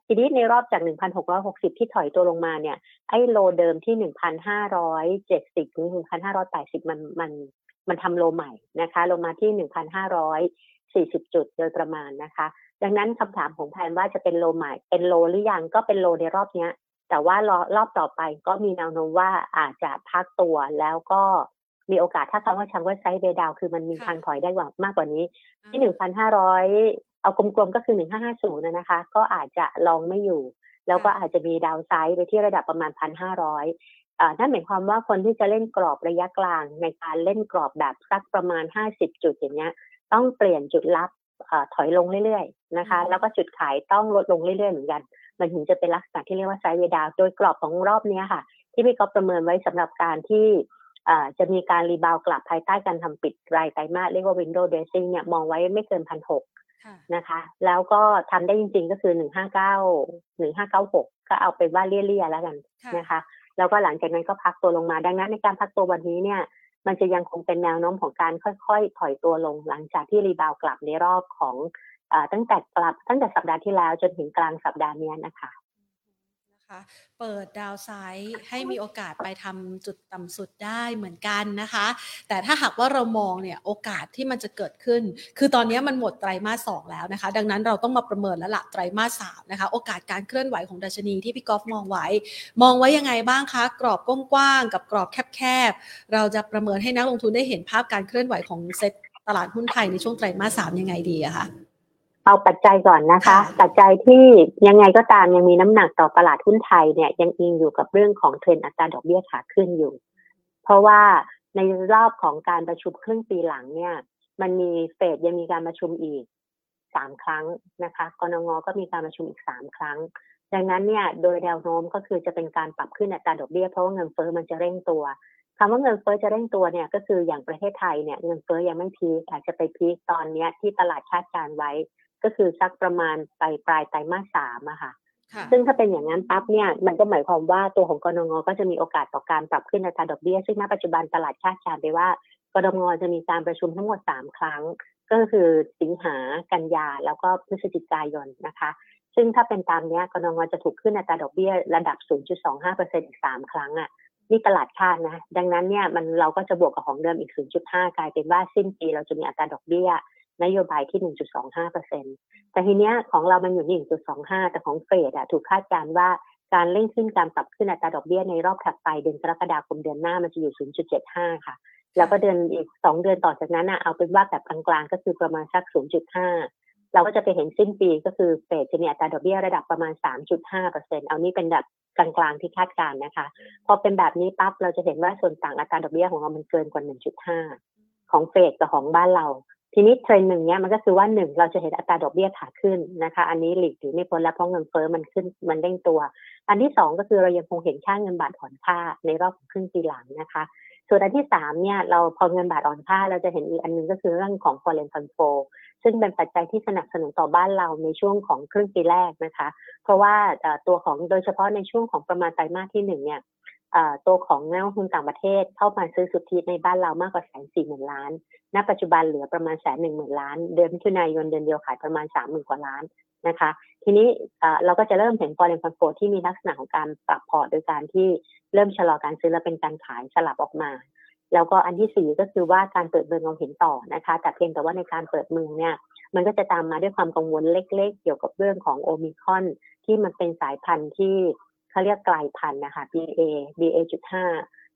ทีนี้ในรอบจาก 1,660 ที่ถอยตัวลงมาเนี่ย ไอ้โลเดิมที่ 1,570 ถึง 1,580 มันมัน มันทำโลใหม่นะคะลงมาที่ 1,540 จุดโดยประมาณนะคะ ดังนั้นคำถามของแพนว่าจะเป็นโลใหม่ เป็นโลหรือยังก็เป็นโลในรอบนี้แต่ว่ารอรอบต่อไปก็มีแนวโน้มว่าอาจจะพักตัวแล้วก็มีโอกาสถ้าคำว่าชังว่าไซด์เบดาวคือมันมีทางถอยได้กว่ามากกว่านี้ ที่1,500เอากลมๆก็คือ1,550นะคะ ก็อาจจะลองไม่อยู่ แล้วก็อาจจะมีดาวไซด์ไปที่ระดับประมาณ1,500นั่ นหมายความว่าคนที่จะเล่นกรอบระยะกลาง ในการเล่นกรอบแบบสักประมาณ 50 จุดอย่างเงี้ย ต้องเปลี่ยนจุดรับถอยลงเรื่อยๆนะคะ แล้วก็จุดขายต้องลดลงเรื่อยๆเหมือนกัน มันถึงจะเป็นลักษณะที่เรียกว่าไซด์เวดาวโดยกรอบของรอบนี้ค่ะ ที่พี่ก๊อฟประเมินไว้สำหรับการที่จะมีการรีบาวกลับภายใต้การทำปิดรายไตรมาสเรียกว่า window dressing เนี่ยมองไว้ไม่เกินพันหกนะคะ แล้วก็ทำได้จริงๆก็คือหนึ่งห้าเก้าหนึ่งห้าเก้าหกก็เอาเป็นว่าเลี่ยๆแล้วกันนะคะ แล้วก็หลังจากนั้นก็พักตัวลงมา ดังนั้นในการพักตัววันนี้เนี่ย มันจะยังคงเป็นแนวโน้มของการค่อยๆ ถอยตัวลง หลังจากที่รีบาวกลับในรอบของอตั้งแต่กลับตั้งแต่สัปดาห์ที่แล้วจนถึงกลางสัปดาห์นี้นะคะ คะเปิดดาวไซด์ให้มีโอกาสไปทำจุดต่ำสุดได้เหมือนกันนะคะ แต่ถ้าหากว่าเรามองเนี่ยโอกาสที่มันจะเกิดขึ้น คือตอนนี้มันหมดไตรมาสสองแล้วนะคะ ดังนั้นเราต้องมาประเมินแล้วละไตรมาสสามนะคะ โอกาสการเคลื่อนไหวของดัชนีที่พี่กอล์ฟมองไว้ มองไว้ยังไงบ้างคะ กรอบกว้างๆกับกรอบแคบๆเราจะประเมินให้นักลงทุนได้เห็นภาพการเคลื่อนไหวของเซ็ตตลาดหุ้นไทยในช่วงไตรมาสสามยังไงดีอะคะ เอาปัจจัยก่อนนะคะ ปัจจัยที่ยังไงก็ตามยังมีน้ำหนักต่อตลาดหุ้นไทยเนี่ยยังอิงอยู่กับเรื่องของเทรนอัตราดอกเบี้ยขาขึ้นอยู่ เพราะว่าในรอบของการประชุมครึ่งปีหลังเนี่ย มันมีเฟดยังมีการประชุมอีกสามครั้งนะคะกรงงก็มีการประชุมอีกสามครั้ง ดังนั้นเนี่ยโดยแนวโน้มก็คือจะเป็นการปรับขึ้นอัตราดอกเบี้ยเพราะว่าเงินเฟ้อมันจะเร่งตัวคำว่าเงินเฟ้อจะเร่งตัวเนี่ยก็คืออย่างประเทศไทยเนี่ยเงินเฟ้อยังไม่พีคอาจจะไปพีคตอนเนี้ยที่ตลาดคาดการไว้ ก็คือสักประมาณปลายปลายไตรมาสสามอะค่ะ ซึ่งถ้าเป็นอย่างนั้นปั๊บเนี่ยมันก็หมายความว่าตัวของกรงงก็จะมีโอกาสต่อการปรับขึ้นอัตราดอกเบี้ย ซึ่งณปัจจุบันตลาดคาดการไปว่ากรงงจะมีการประชุมทั้งหมดสามครั้ง ก็คือสิงหากันยาแล้วก็พฤศจิกายนนะคะ ซึ่งถ้าเป็นตามนี้กรงงจะถูกขึ้นอัตราดอกเบี้ยระดับ 0.25%อีก 3 ครั้งอะ่ะนี่ตลาดคาดนะ ดังนั้นเนี่ยมันเราก็จะบวกกับของเดิมอีก 0.5 กลายเป็นว่าสิ้นปีเราจะมีอัตราดอกเบี้ย นโยบายที่ 1.25%แต่ทีเนี้ยของเรามันอยู่ที่ 1.25 แต่ของเฟดอะถูกคาดการณ์ว่าการเร่งขึ้นการปรับขึ้นอัตราดอกเบี้ยในรอบถัดไปเดือนกรกฎาคมเดือนหน้ามันจะอยู่ 0.75 ค่ะ แล้วก็เดือนอีก 2 เดือนต่อจากนั้นอะเอาเป็นว่าแบบกลางๆ ก็คือประมาณสัก 0.5 เราก็จะไปเห็นสิ้นปีก็คือเฟดจะมีอัตราดอกเบี้ยระดับประมาณ 3.5%เอานี่เป็นแบบกลางๆที่คาดการนะคะ พอเป็นแบบนี้ปั๊บเราจะเห็นว่าส่วนต่างอัตราดอกเบี้ยของเรามันเกินกว่า 1.5 ของเฟดกับของบ้านเรา ทีนี้เทรนหนึ่งเนี้ยมันก็คือว่าหนึ่งเราจะเห็นอัตราดอกเบี้ยขาขึ้นนะคะ อันนี้หลีกหนีไม่พ้นแล้วเพราะเงินเฟ้อมันขึ้นมันเด้งตัว อันที่สองก็คือเรายังคงเห็นค่าเงินบาทอ่อนค่าในรอบครึ่งปีหลังนะคะส่วนอันที่สามเนี่ยเราพอเงินบาทอ่อนค่าเราจะเห็นอีกอันนึงก็คือเรื่องของ foreign fund flow ซึ่งเป็นปัจจัยที่สนับสนุนต่อบ้านเราในช่วงของครึ่งปีแรกนะคะ เพราะว่าตัวของโดยเฉพาะในช่วงของประมาณไตรมาสที่หนึ่งเนี่ย ตัวของนักลงทุนต่างประเทศเข้ามาซื้อสุทธิในบ้านเรามากกว่าแสนสี่หมื่นล้าน ณ ปัจจุบันเหลือประมาณแสนหนึ่งหมื่นล้าน เดือนมิถุนายนเดือนเดียวขายประมาณสามหมื่นกว่าล้านนะคะ ทีนี้เราก็จะเริ่มเห็น foreign fund flow ที่มีลักษณะของการปรับพอร์ตโดยการที่เริ่มชะลอการซื้อและเป็นการขายสลับออกมา แล้วก็อันที่สี่ก็คือว่าการเปิดเมืองเราเห็นต่อนะคะ แต่เพียงแต่ว่าในการเปิดเมืองเนี่ยมันก็จะตามมาด้วยความกังวลเล็ก ๆ เกี่ยวกับเรื่องของโอมิคอนที่มันเป็นสายพันธุ์ที่ เขาเรียกกลายพันธุ์นะคะ BA BA.5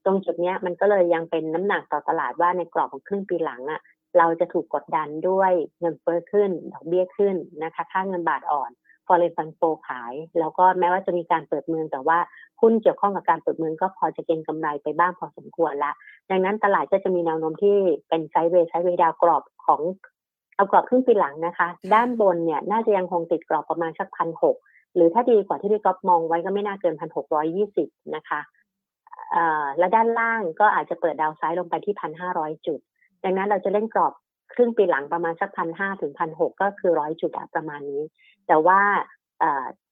ตรงจุดนี้มันก็เลยยังเป็นน้ำหนักต่อตลาดว่าในกรอบของครึ่งปีหลังอะ่ะเราจะถูกกดดันด้วยเงินเฟ้อขึ้น ดอกเบี้ยขึ้นนะคะ ค่าเงินบาทอ่อน ฟอเรนฟันโฟขาย แล้วก็แม้ว่าจะมีการเปิดเมืองแต่ว่าหุ้นเกี่ยวข้องกับการเปิดเมืองก็พอจะเก็งกำไรไปบ้างพอสมควรละ ดังนั้นตลาดก็จะมีแนวโน้มที่เป็นไซด์เวย์ไซด์เวย์ดาวกรอบของเอากรอบครึ่งปีหลังนะคะ ด้านบนเนี่ยน่าจะยังคงติดกรอบประมาณสักพันหก หรือถ้าดีกว่าที่พี่ก๊อฟมองไว้ก็ไม่น่าเกินพันหกร้อยยี่สิบนะคะและด้านล่างก็อาจจะเปิดดาวไซด์ลงไปที่พันห้าร้อยจุด ดังนั้นเราจะเล่นกรอบครึ่งปีหลังประมาณสักพันห้าถึงพันหกก็คือร้อยจุดประมาณนี้ แต่ว่า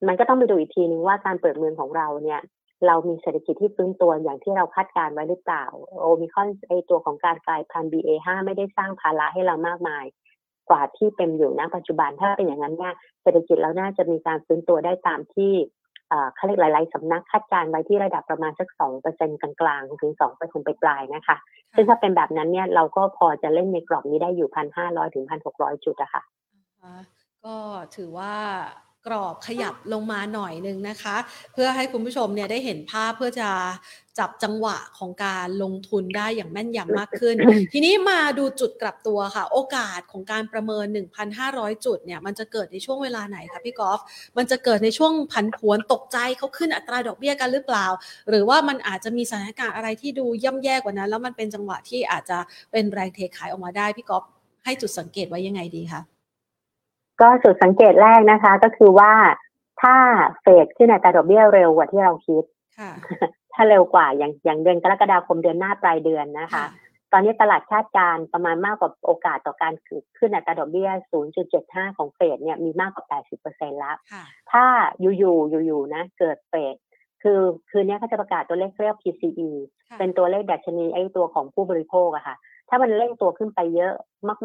มันก็ต้องไปดูอีกทีนึงว่าการเปิดเมืองของเราเนี่ยเรามีเศรษฐกิจที่ฟื้นตัวอย่างที่เราคาดการไว้หรือเปล่า โอมิคอนไอตัวของการกลายพันธุ์ BA5 ไม่ได้สร้างภาระให้เรามากมาย กว่าที่เป็นอยู่ณปัจจุบันถ้าเป็นอย่างนั้นเนี่ยเศรษฐกิจเราน่าจะมีการฟื้นตัวได้ตามที่เขาเรียกหลาย ๆ สำนักคาดการไว้ที่ระดับประมาณสักสองเปอร์เซ็นกลางๆ ถึงสองเปอร์เซ็นไปปลายนะคะ ซึ่งถ้าเป็นแบบนั้นเนี่ยเราก็พอจะเล่นในกรอบนี้ได้อยู่พันห้าร้อยถึงพันหกร้อยจุดอะค่ะก็ถือว่า กรอบขยับลงมาหน่อยนึงนะคะ เพื่อให้คุณผู้ชมเนี่ยได้เห็นภาพเพื่อจะจับจังหวะของการลงทุนได้อย่างแม่นยำมากขึ้น ทีนี้มาดูจุดกลับตัวค่ะ โอกาสของการประเมิน 1,500 จุดเนี่ยมันจะเกิดในช่วงเวลาไหนคะพี่กอล์ฟมันจะเกิดในช่วงผันผวนตกใจเขาขึ้นอัตราดอกเบี้ยกันหรือเปล่า หรือว่ามันอาจจะมีสถานการณ์อะไรที่ดูย่ำแย่กว่านั้น แล้วมันเป็นจังหวะที่อาจจะเป็นแรงเทขายออกมาได้พี่กอล์ฟให้จุดสังเกตไว้ยังไงดีคะ ก็จุดสังเกตแรกนะคะ ก็คือว่าถ้าเฟดขึ้นอัตราดอกเบี้ยเร็วกว่าที่เราคิดถ้าเร็วกว่าอย่างอย่างเดือนกรกฎาคมเดือนหน้าปลายเดือนนะคะ ตอนนี้ตลาดคาดการประมาณมากกว่าโอกาสต่อการขึ้นอัตราดอกเบี้ย 0.75 ของเฟดเนี่ยมีมากกว่า 80%แล้ว ถ้าอยู่ๆอยู่ๆนะเกิดเฟดคือคืนนี้เขาจะประกาศตัวเลขเรียก PCE เป็นตัวเลขดัชนีไอ้ตัวของผู้บริโภคอะค่ะ ถ้ามันเร่งตัวขึ้นไปเยอะ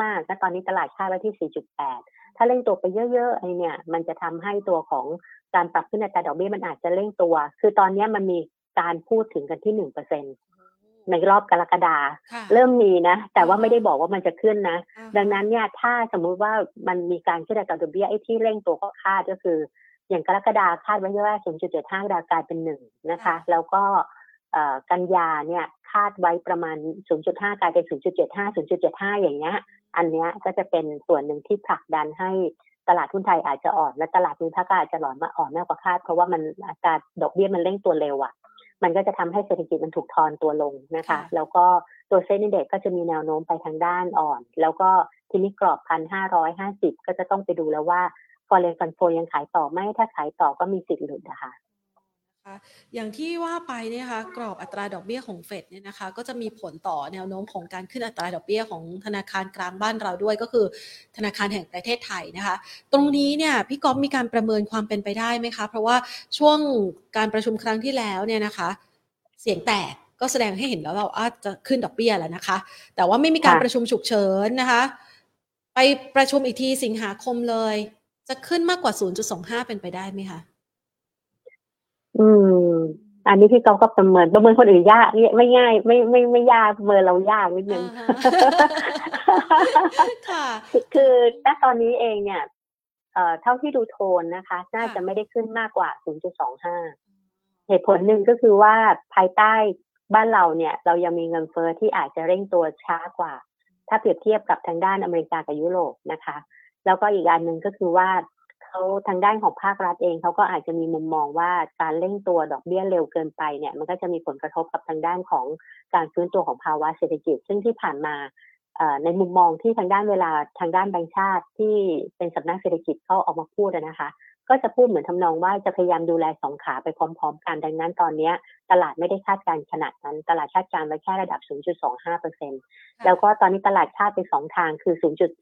มากๆแล้วตอนนี้ตลาดคาดไว้ที่ 4.8 ถ้าเร่งตัวไปเยอะๆไอเนี่ย มันจะทำให้ตัวของการปรับขึ้นอัตราดอกเบี้ยมันอาจจะเร่งตัว คือตอนนี้มันมีการพูดถึงกันที่หนึ่งเปอร์เซ็นในรอบกรกฎาเริ่มมีนะ แต่ว่าไม่ได้บอกว่ามันจะขึ้นนะ ดังนั้นเนี่ยถ้าสมมุติว่ามันมีการขึ้นอัตราดอกเบี้ยไอ้ที่เร่งตัวก็คาดก็คือ อย่างกรกฎาคาดไว้ว่า0.75ดากลายเป็นหนึ่งนะคะ แล้วก็ กันยาเนี่ยคาดไว้ประมาณ 0.5 กลายเป็น 0.75 0.75 อย่างเงี้ย อันนี้ก็จะเป็นส่วนหนึ่งที่ผลักดันให้ตลาดหุ้นไทยอาจจะอ่อน และตลาดภูมิภาคอาจจะหลอนมาอ่อนมากกว่าคาด เพราะว่ามันอัตราดอกเบี้ยมันเร่งตัวเร็วอะ่ะ มันก็จะทำให้เศรษฐกิจมันถูกทอนตัวลงนะคะ แล้วก็ตัวเซ็นดีเด็กก็จะมีแนวโน้มไปทางด้านอ่อน แล้วก็ทีนี้กรอบพันห้าร้อยห้าสิบก็จะต้องไปดูแล้วว่าฟอร์เรนฟันโฟยังขายต่อไหมถ้าขายต่อก็มีสิทธิ์หลุดนะคะ อย่างที่ว่าไปเนี่ยคะกรอบอัตราดอกเบี้ยของเฟดเนี่ยนะคะก็จะมีผลต่อแนวโน้มของการขึ้นอัตราดอกเบี้ยของธนาคารกลางบ้านเราด้วยก็คือ ธนาคารแห่งประเทศไทยนะคะ ตรงนี้เนี่ยพี่ก๊อฟมีการประเมินความเป็นไปได้ไหมคะ เพราะว่าช่วงการประชุมครั้งที่แล้วเนี่ยนะคะ เสียงแตกก็แสดงให้เห็นแล้วเราอาจจะขึ้นดอกเบี้ยแล้วนะคะ แต่ว่าไม่มีการประชุมฉุกเฉินนะคะ ไปประชุมอีกทีสิงหาคมเลย จะขึ้นมากกว่า 0.25 เป็นไปได้ไหมคะ อืม อันนี้พี่ก๊อฟก็ประเมินประเมินคนอื่นยากไม่ง่าย ไม่ไม่ไม่ยากประเมินเรายากนิดนึงอ่าฮะค่ะคือณตอนนี้เองเนี่ยเอ่อเท่าที่ดูโทนนะคะ น่าค่ะจะไม่ได้ขึ้นมากกว่า 0.25 เหตุผลหนึ่งก็คือว่าภายใต้บ้านเราเนี่ย เรายังมีเงินเฟ้อที่อาจจะเร่งตัวช้ากว่า ถ้าเปรียบเทียบกับทางด้านอเมริกากับยุโรปนะคะ แล้วก็อีกอันหนึ่งก็คือว่า เขาทางด้านของภาครัฐเองเขาก็อาจจะมีมุมมองว่าการเร่งตัวดอกเบี้ยเร็วเกินไปเนี่ยมันก็จะมีผลกระทบกับทางด้านของการฟื้นตัวของภาวะเศรษฐกิจ ซึ่งที่ผ่านมาเอ่อในมุมมองที่ทางด้านเวลาทางด้านแบงก์ชาติที่เป็นสำนักเศรษฐกิจเขาออกมาพูดอะนะคะ ก็จะพูดเหมือนทำนองว่าจะพยายามดูแลสองขาไปพร้อม ๆ กันดังนั้นตอนเนี้ยตลาดไม่ได้คาดการณ์ขนาดนั้น ตลาดคาดการณ์ไว้แค่ระดับ 0.25เปอร์เซ็นแล้วก็ตอนนี้ตลาดคาดไปสองทางคือ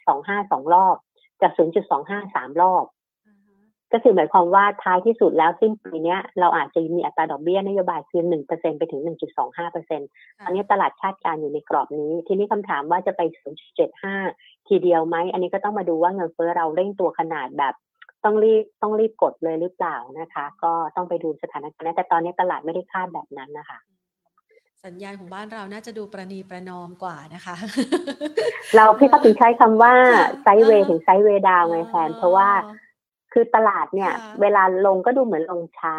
0.25 สองรอบกับ 0.25 สามรอบ ก็คือหมายความว่าท้ายที่สุดแล้วสิ้นปีเนี้ยเราอาจจะมีอัตราดอกเบี้ยนโยบายคือ1%ไปถึง1.25%อันนี้ตลาดคาดการณ์อยู่ในกรอบนี้ ทีนี้คำถามว่าจะไป0.75ทีเดียวไหม อันนี้ก็ต้องมาดูว่าเงินเฟ้อเราเร่งตัวขนาดแบบ ต้องรีบต้องรีบกดเลยหรือเปล่านะคะ ก็ต้องไปดูสถานการณ์แต่ตอนนี้ตลาดไม่ได้คาดแบบนั้นนะคะสัญญาณของบ้านเราน่าจะดูประนีประนอมกว่านะคะ เราพี่ก็ถึงใช้คำว่าค่ะไซด์เวย์อ่าถึงไซด์เวย์ดาวไงแฟนเพราะว่า คือตลาดเนี่ยค่ะเวลาลงก็ดูเหมือนลงช้า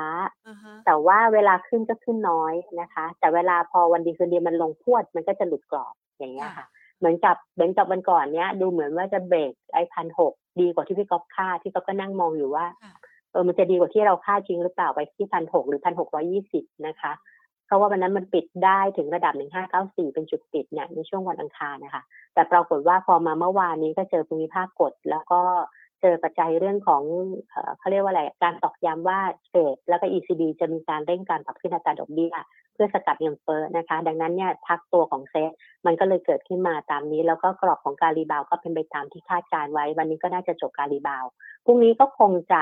อ่าฮะแต่ว่าเวลาขึ้นก็ขึ้นน้อยนะคะ แต่เวลาพอวันดีคืนดีมันลงพรวด มันก็จะหลุดกรอบอย่างเงี้ยค่ะ เหมือนกับเหมือนกับวันก่อนเนี้ย ดูเหมือนว่าจะเบรกไอ้พันหกดีกว่าที่พี่ก๊อฟคาดที่ก๊อฟก็นั่งมองอยู่ว่าค่ะเออมันจะดีกว่าที่เราคาดจริงหรือเปล่าไปที่พันหกหรือพันหกร้อยี่สิบนะคะเพราะว่าวันนั้นมันปิดได้ถึงระดับหนึ่งห้าเก้าสี่เป็นจุดปิดเนี่ยในช่วงวันอังคารนะคะ แต่ปรากฏว่าพอมาเมื่อวานนี้ก็เจอภูมิภาคกดแล้วก็เจอปัจจัยเรื่องของเขาเรียกว่าอะไรการตอกย้ำว่าเฟดแล้วก็ ECB จะมีการเร่งการปรับขึ้นอัตราดอกเบี้ยเพื่อสกัดเงินเฟ้อนะคะ ดังนั้นเนี่ยพักตัวของเซตมันก็เลยเกิดขึ้นมาตามนี้ แล้วก็กรอบของการ rebound ก็เป็นไปตามที่คาดการณ์ไว้ วันนี้ก็น่าจะจบการ rebound พรุ่งนี้ก็คงจะ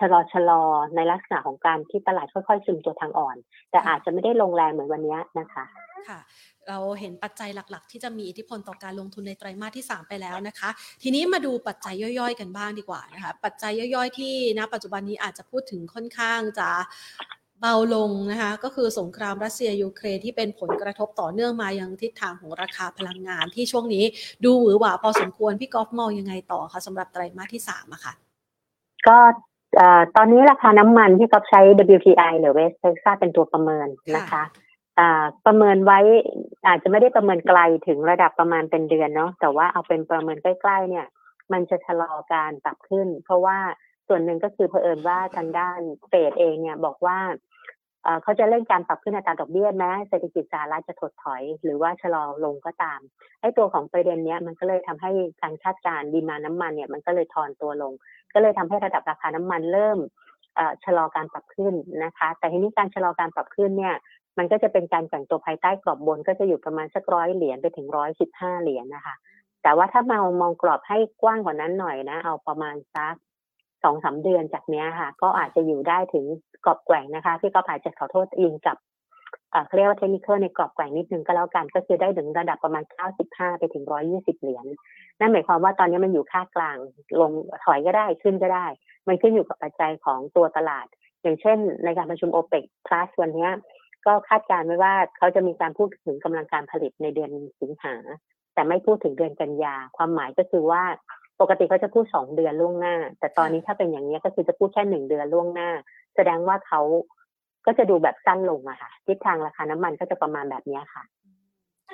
ชะลอชะลอในลักษณะของการที่ตลาดค่อยๆ ซึมตัวทางอ่อน แต่อาจจะไม่ได้ลงแรงเหมือนวันนี้นะคะค่ะเราเห็นปัจจัยหลักๆ ที่จะมีอิทธิพลต่อการลงทุนในไตรมาสที่ 3 ไปแล้วนะคะ ทีนี้มาดูปัจจัยย่อยๆ กันบ้างดีกว่านะคะปัจจัยย่อยๆ ที่ณปัจจุบันนี้อาจจะพูดถึงค่อนข้างจะเบาลงนะคะก็คือสงครามรัสเซียยูเครนที่เป็นผลกระทบต่อเนื่องมายังทิศทางของราคาพลังงานที่ช่วงนี้ดูหวือหวาพอสมควร พี่กอล์ฟมองยังไงต่อคะสำหรับไตรมาสที่3อะค่ะก็เอ่อ ตอนนี้ราคาน้ำมันที่เขาใช้ WTI หรือ West Texas เป็นตัวประเมินนะคะอ่าประเมินไว้อาจจะไม่ได้ประเมินไกลถึงระดับประมาณเป็นเดือนเนาะแต่ว่าเอาเป็นประเมินใกล้ๆเนี่ย มันจะชะลอการปรับขึ้น เพราะว่าส่วนหนึ่งก็คือเผอิญว่าทางด้านเฟดเองเนี่ยบอกว่า เขาจะเร่งการปรับขึ้นอัตราดอกเบี้ยแม้เศรษฐกิจสหรัฐจะถดถอย หรือว่าชะลอลงก็ตามไอ้ตัวของประเด็นเนี้ยมันก็เลยทำให้การคาดการดีมาน้ำมันเนี่ยมันก็เลยทอนตัวลง ก็เลยทำให้ระดับราคาน้ำมันเริ่มชะลอการปรับขึ้นนะคะ แต่ทีนี้การชะลอการปรับขึ้นเนี่ยมันก็จะเป็นการแกว่งตัวภายใต้กรอบบนก็จะอยู่ประมาณสักร้อยเหรียญไปถึงร้อยสิบห้าเหรียญนะคะ แต่ว่าถ้ามามองกรอบให้กว้างกว่านั้นหน่อยนะ เอาประมาณสัก สองสามเดือนจากเนี้ยค่ะ ก็อาจจะอยู่ได้ถึงกรอบแกว่งนะคะที่ก็อาจจะขอโทษอิงกับเขาเรียกว่าเทคนิคในกรอบแกว่งนิดนึงก็แล้วกันก็คือได้ถึงระดับประมาณ 95 ไปถึง 120 เหรียญนั่นหมายความว่าตอนนี้มันอยู่ค่ากลางลงถอยก็ได้ขึ้นก็ได้ มันขึ้นอยู่กับปัจจัยของตัวตลาด อย่างเช่น ในการประชุม OPEC Plus วันนี้ก็คาดการณ์ไว้ว่าเขาจะมีการพูดถึงกำลังการผลิตในเดือนสิงหาแต่ไม่พูดถึงเดือนกันยาความหมายก็คือว่า ปกติเขาจะพูดสองเดือนล่วงหน้า แต่ตอนนี้ถ้าเป็นอย่างนี้ยก็คือจะพูดแค่หนึ่งเดือนล่วงหน้า แสดงว่าเขาก็จะดูแบบสั้นลงอะค่ะทิศทางราคาน้ำมันก็จะประมาณแบบเนี้ยค่ะ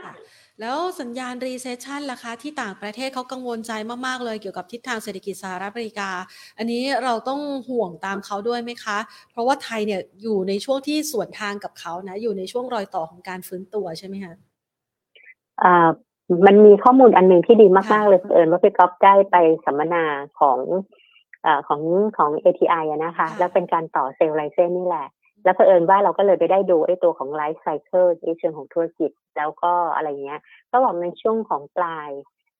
ค่ะแล้วสัญญาณ recession ล่ะคะที่ต่างประเทศเขากังวลใจมากๆเลยเกี่ยวกับทิศทางเศรษฐกิจสหรัฐอเมริกา อันนี้เราต้องห่วงตามเขาด้วยไหมคะ เพราะว่าไทยเนี่ยอยู่ในช่วงที่สวนทางกับเขานะ อยู่ในช่วงรอยต่อของการฟื้นตัวใช่ไหมคะอ่า มันมีข้อมูลอันหนึ่งที่ดีมากค่ะๆเลยเผอิญว่าพี่ก๊อฟได้ไปสัมมนาของอ่าของของ ATI อะนะคะ แล้วเป็นการต่อเซลล์ไลเซนนี่แหละ แล้วเผอิญว่าเราก็เลยไปได้ดูไอ้ตัวของไลฟ์ไซเคิลในเชิงของธุรกิจแล้วก็อะไรเงี้ยก็บอกในช่วงของปลาย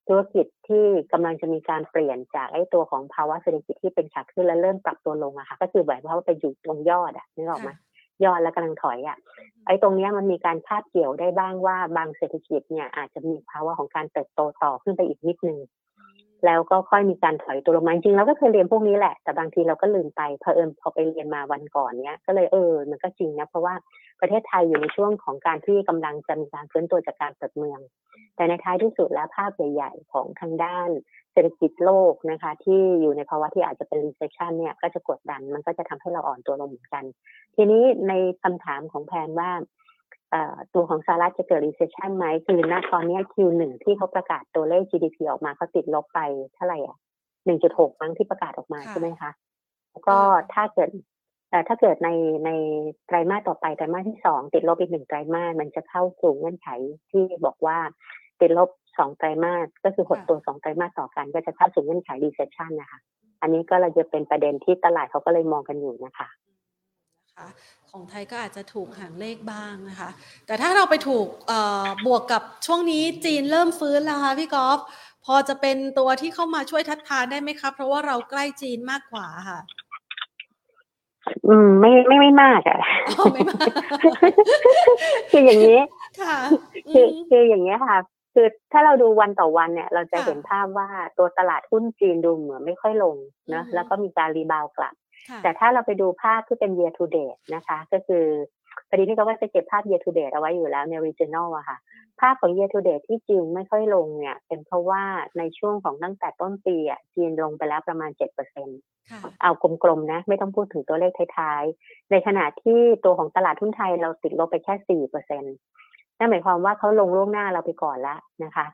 ธุรกิจที่กำลังจะมีการเปลี่ยนจากไอ้ตัวของภาวะเศรษฐกิจที่เป็นขาขึ้นแล้วเริ่มปรับตัวลงอะค่ะ ก็คือหมายความว่าไปอยู่ตรงยอดอะนึกออกไหมค่ะ ยอดแล้วกำลังถอยอะไอ้ตรงเนี้ยมันมีการคาดเกี่ยวได้บ้างว่าบางเศรษฐกิจเนี่ยอาจจะมีภาวะของการเติบโตต่อขึ้นไปอีกนิดนึง แล้วก็ค่อยมีการถอยตัวลงมาจริงๆเราก็เคยเรียนพวกนี้แหละ แต่บางทีเราก็ลืมไปเผอิญพอไปเรียนมาวันก่อนเนี้ย ก็เลยเออ มันก็จริงนะ เพราะว่าประเทศไทยอยู่ในช่วงของการที่กำลังจะมีการฟื้นตัวจากการเปิดเมือง แต่ในท้ายที่สุดแล้วภาพใหญ่ๆของทางด้านเศรษฐกิจโลกนะคะ ที่อยู่ในภาวะที่อาจจะเป็น recession เนี่ยก็จะกดดันมันก็จะทำให้เราอ่อนตัวลงเหมือนกัน ทีนี้ในคำถามของแพนว่า ตัวของสหรัฐจะเกิด recession ไหมคือณตอนนี้ Q1 ที่เขาประกาศตัวเลข GDP ออกมาเขาติดลบไปเท่าไหร่อะ1.6มั้งที่ประกาศออกมาใช่ไหมคะแล้วก็ถ้าเกิดแต่ถ้าเกิดในในไตรมาสต่อไปไตรมาสที่สองติดลบอีกหนึ่งไตรมาสมันจะเข้าสู่เงื่อนไขที่บอกว่าติดลบสองไตรมาสก็คือหดตัวสองไตรมาสต่อกัน ก็จะเข้าสู่เงื่อนไข recession นะคะ อันนี้ก็เราจะเป็นประเด็นที่ตลาดเขาก็เลยมองกันอยู่นะคะ ของไทยก็อาจจะถูกหางเลขบ้างนะคะ แต่ถ้าเราไปถูกบวกกับช่วงนี้จีนเริ่มฟื้นแล้วค่ะพี่กอล์ฟพอจะเป็นตัวที่เข้ามาช่วยทัดทานได้ไหมคะเพราะว่าเราใกล้จีนมากกว่าค่ะ อืม ไม่ไม่ไม่มากอะไม่มากคืออย่างนี้ค่ะคือคืออย่างนี้ค่ะคือถ้าเราดูวันต่อวันเนี่ย เราจะเห็นภาพว่าตัวตลาดหุ้นจีนดูเหมือนไม่ค่อยลงนะแล้วก็มีการรีบาวกลับ แต่ถ้าเราไปดูภาพที่เป็น year to date นะคะ ก็คือพอดีนี่ก็ว่าจะเก็บภาพ year to date เอาไว้อยู่แล้วใน regional อะค่ะ ภาพของ year to date ที่จีนไม่ค่อยลงเนี่ย เป็นเพราะว่าในช่วงของตั้งแต่ต้นปีอะจีนลงไปแล้วประมาณเจ็ดเปอร์เซ็นต์เอากลมๆนะ ไม่ต้องพูดถึงตัวเลขท้ายๆ ในขณะที่ตัวของตลาดทุนไทยเราติดลบไปแค่สี่เปอร์เซ็นต์นั่นหมายความว่าเขาลงล่วงหน้าเราไปก่อนแล้วนะคะ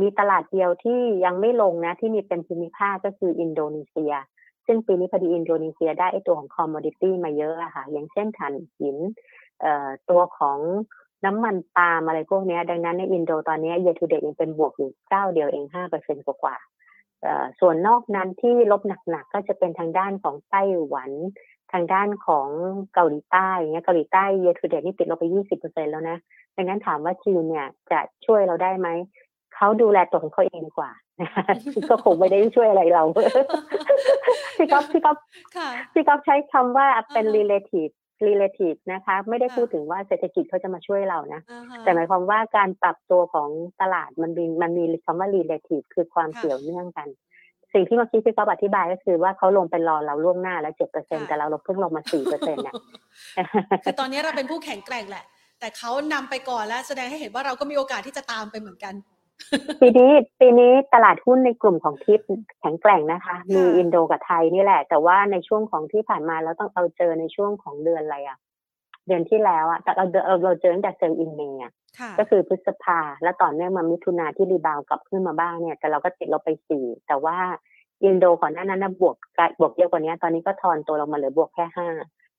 มีตลาดเดียวที่ยังไม่ลงนะที่มีเป็นภูมิภาคก็คืออินโดนีเซีย ซึ่งปีนี้พอดีอินโดนีเซียได้ไอตัวของ commodity มาเยอะอะค่ะ อย่างเช่นถ่านหินตัวของน้ำมันปาล์มอะไรพวกนี้ดังนั้นในอินโดตอนนี้เยทูเดตยังเป็นบวกอยู่เก้าเดียวเองห้าเปอร์เซ็นต์กว่าส่วนนอกนั้นที่ลบหนักๆก็จะเป็นทางด้านของไต้หวัน ทางด้านของเกาหลีใต้เงี้ยเกาหลีใต้เยทูเดตนี่ติดลบไปยี่สิบเปอร์เซ็นแล้วนะดังนั้นถามว่าจีนเนี่ยจะช่วยเราได้ไหมเขาดูแลตัวของเขาเองดีกว่า ก็คงไม่ได้ช่วยอะไรเราพี่ก๊อฟพี่ก๊อฟพี่ก๊อฟใช้คำว่าเป็น relative relative นะคะ ไม่ได้พูดถึงว่าเศรษฐกิจเขาจะมาช่วยเรานะ แต่หมายความว่าการปรับตัวของตลาดมันมีมันมีคำว่า relative คือความเกี่ยวเนื่องกัน สิ่งที่เมื่อกี้พี่ก๊อฟอธิบายก็คือว่าเขาลงไปรอเราล่วงหน้าแล้วเจ็ดเปอร์เซ็นแต่เราเพิ่งลงมาสี่เปอร์เซ็นต์เนี่ยคือตอนนี้เราเป็นผู้แข็งแกร่งแหละ แต่เขานำไปก่อนแล้วแสดงให้เห็นว่าเราก็มีโอกาสที่จะตามไปเหมือนกัน ปีนี้ปีนี้ตลาดหุ้นในกลุ่มของทิปแข็งแกร่งนะคะ มีอินโดกับไทยนี่แหละ แต่ว่าในช่วงของที่ผ่านมาเราต้องเราเจอในช่วงของเดือนอะไรอะเดือนที่แล้วอะแต่เราเราเราเจอตั้งแต่ Sell in May ก็คือพฤษภา แล้วต่อเนื่องมามิถุนาที่ rebound กลับขึ้นมาบ้างเนี่ยแต่เราก็ติดเราไปสี่แต่ว่าอินโดก่อนหน้านั้นบวกบวกเยอะกว่านี้ ตอนนี้ก็ทอนตัวลงมาเหลือบวกแค่ห้า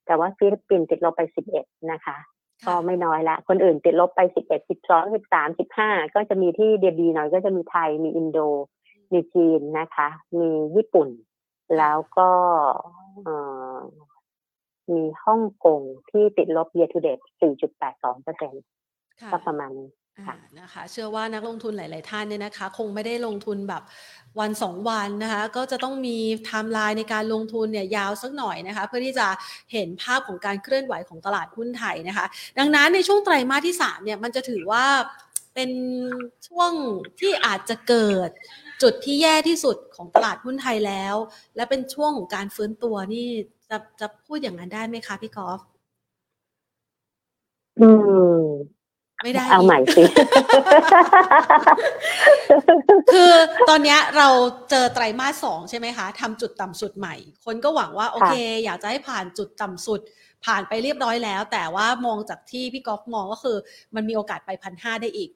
แต่ว่าฟิลิปปินส์ติดลบไปสิบเอ็ดนะคะ ก็ไม่น้อยละ คนอื่นติดลบไปสิบเอ็ดสิบสองสิบสามสิบห้าก็จะมีที่เดียดีหน่อยก็จะมีไทยมีอินโด มีจีนนะคะ มีญี่ปุ่น แล้วก็มีฮ่องกงที่ติดลบ year to date 4.82เปอร์เซ็นต์ก็ประมาณนี้ นะคะเชื่อว่านักลงทุนหลาย ๆ ท่านเนี่ยนะคะ คงไม่ได้ลงทุนแบบวันสองวันนะคะก็จะต้องมีไทม์ไลน์ในการลงทุนเนี่ยยาวสักหน่อยนะคะ เพื่อที่จะเห็นภาพของการเคลื่อนไหวของตลาดหุ้นไทยนะคะ ดังนั้นในช่วงไตรมาสที่3เนี่ยมันจะถือว่าเป็นช่วงที่อาจจะเกิดจุดที่แย่ที่สุดของตลาดหุ้นไทยแล้ว และเป็นช่วงของการฟื้นตัวนี่จะจะพูดอย่างนั้นได้ไหมคะพี่กอล์ฟอืม ไม่ได้เอาใหม่สิ คือตอนนี้เราเจอไตรมาสสองใช่ไหมคะทำจุดต่ำสุดใหม่ คนก็หวังว่าโอเค อยากจะให้ผ่านจุดต่ำสุด ผ่านไปเรียบร้อยแล้ว แต่ว่ามองจากที่พี่กอล์ฟมองก็คือ มันมีโอกาสไปพันห้าได้อีก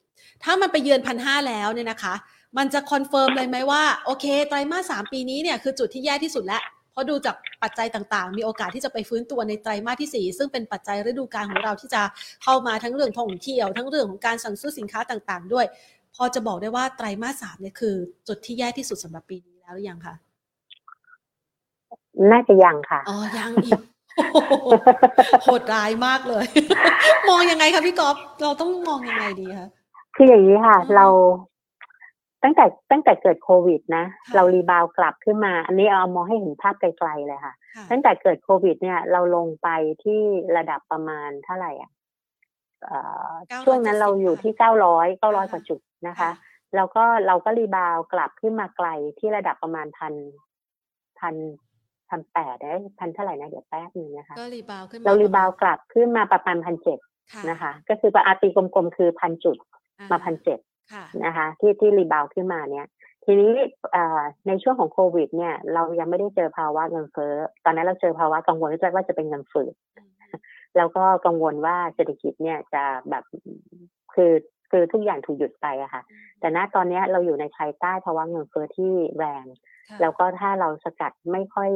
ถ้ามันไปเยือนพันห้าแล้วเนี่ยนะคะ มันจะ confirm เลยไหมว่า โอเค ไตรมาสสามปีนี้เนี่ยคือจุดที่แย่ที่สุดแล้ว เพราะดูจากปัจจัยต่างๆ มีโอกาสที่จะไปฟื้นตัวในไตรมาสที่ 4 ซึ่งเป็นปัจจัยฤดูกาลของเราที่จะเข้ามาทั้งเรื่องท่องเที่ยว ทั้งเรื่องของการสั่งซื้อสินค้าต่างๆ ด้วย พอจะบอกได้ว่าไตรมาสสามเนี่ยคือ จุดที่แย่ที่สุดสำหรับปีนี้แล้วหรือยังคะน่าจะยังค่ะอ๋อยังอีกโหดร้ายมากเลย มองยังไงคะพี่ก๊อฟเราต้องมองยังไงดีคะคืออย่างนี้ค่ะ เรา ตั้งแต่ตั้งแต่เกิดโควิด นะ เรารีบาวกลับขึ้นมา อันนี้เอามองให้เห็นภาพไกลๆเลยค่ะ ตั้งแต่เกิดโควิด เนี่ย เราลงไปที่ระดับประมาณเท่าไหร่อะช่วงนั้นเราอยู่ที่เก้าร้อยเก้าร้อยกว่าจุดนะคะ แล้วก็เราก็ rebound กลับขึ้นมาไกลที่ระดับประมาณพันพันพันแปดได้พันเท่าไหร่นะเดี๋ยวแป๊บนึงนะคะก็ rebound ขึ้นมาเรา reboundกลับขึ้นมาประมาณพันเจ็ดค่ะนะคะ ก็คือประอาตีกลมๆคือพันจุดอ่มาพันเจ็ดค่ะ นะคะที่ที่ rebound ขึ้นมาเนี่ย ทีนี้เอ่อในช่วงของโควิด เนี่ย เรายังไม่ได้เจอภาวะเงินเฟ้อ ตอนนั้นเราเจอภาวะกังวลว่าจะเป็นเงินฝืดอืมแล้วก็กังวลว่าเศรษฐกิจเนี่ยจะแบบคือคือทุกอย่างถูกหยุดไปอะค่ะ แต่ณตอนเนี้ยเราอยู่ในภายใต้ภาวะเงินเฟ้อที่แรงค่ะแล้วก็ถ้าเราสกัดไม่ค่อย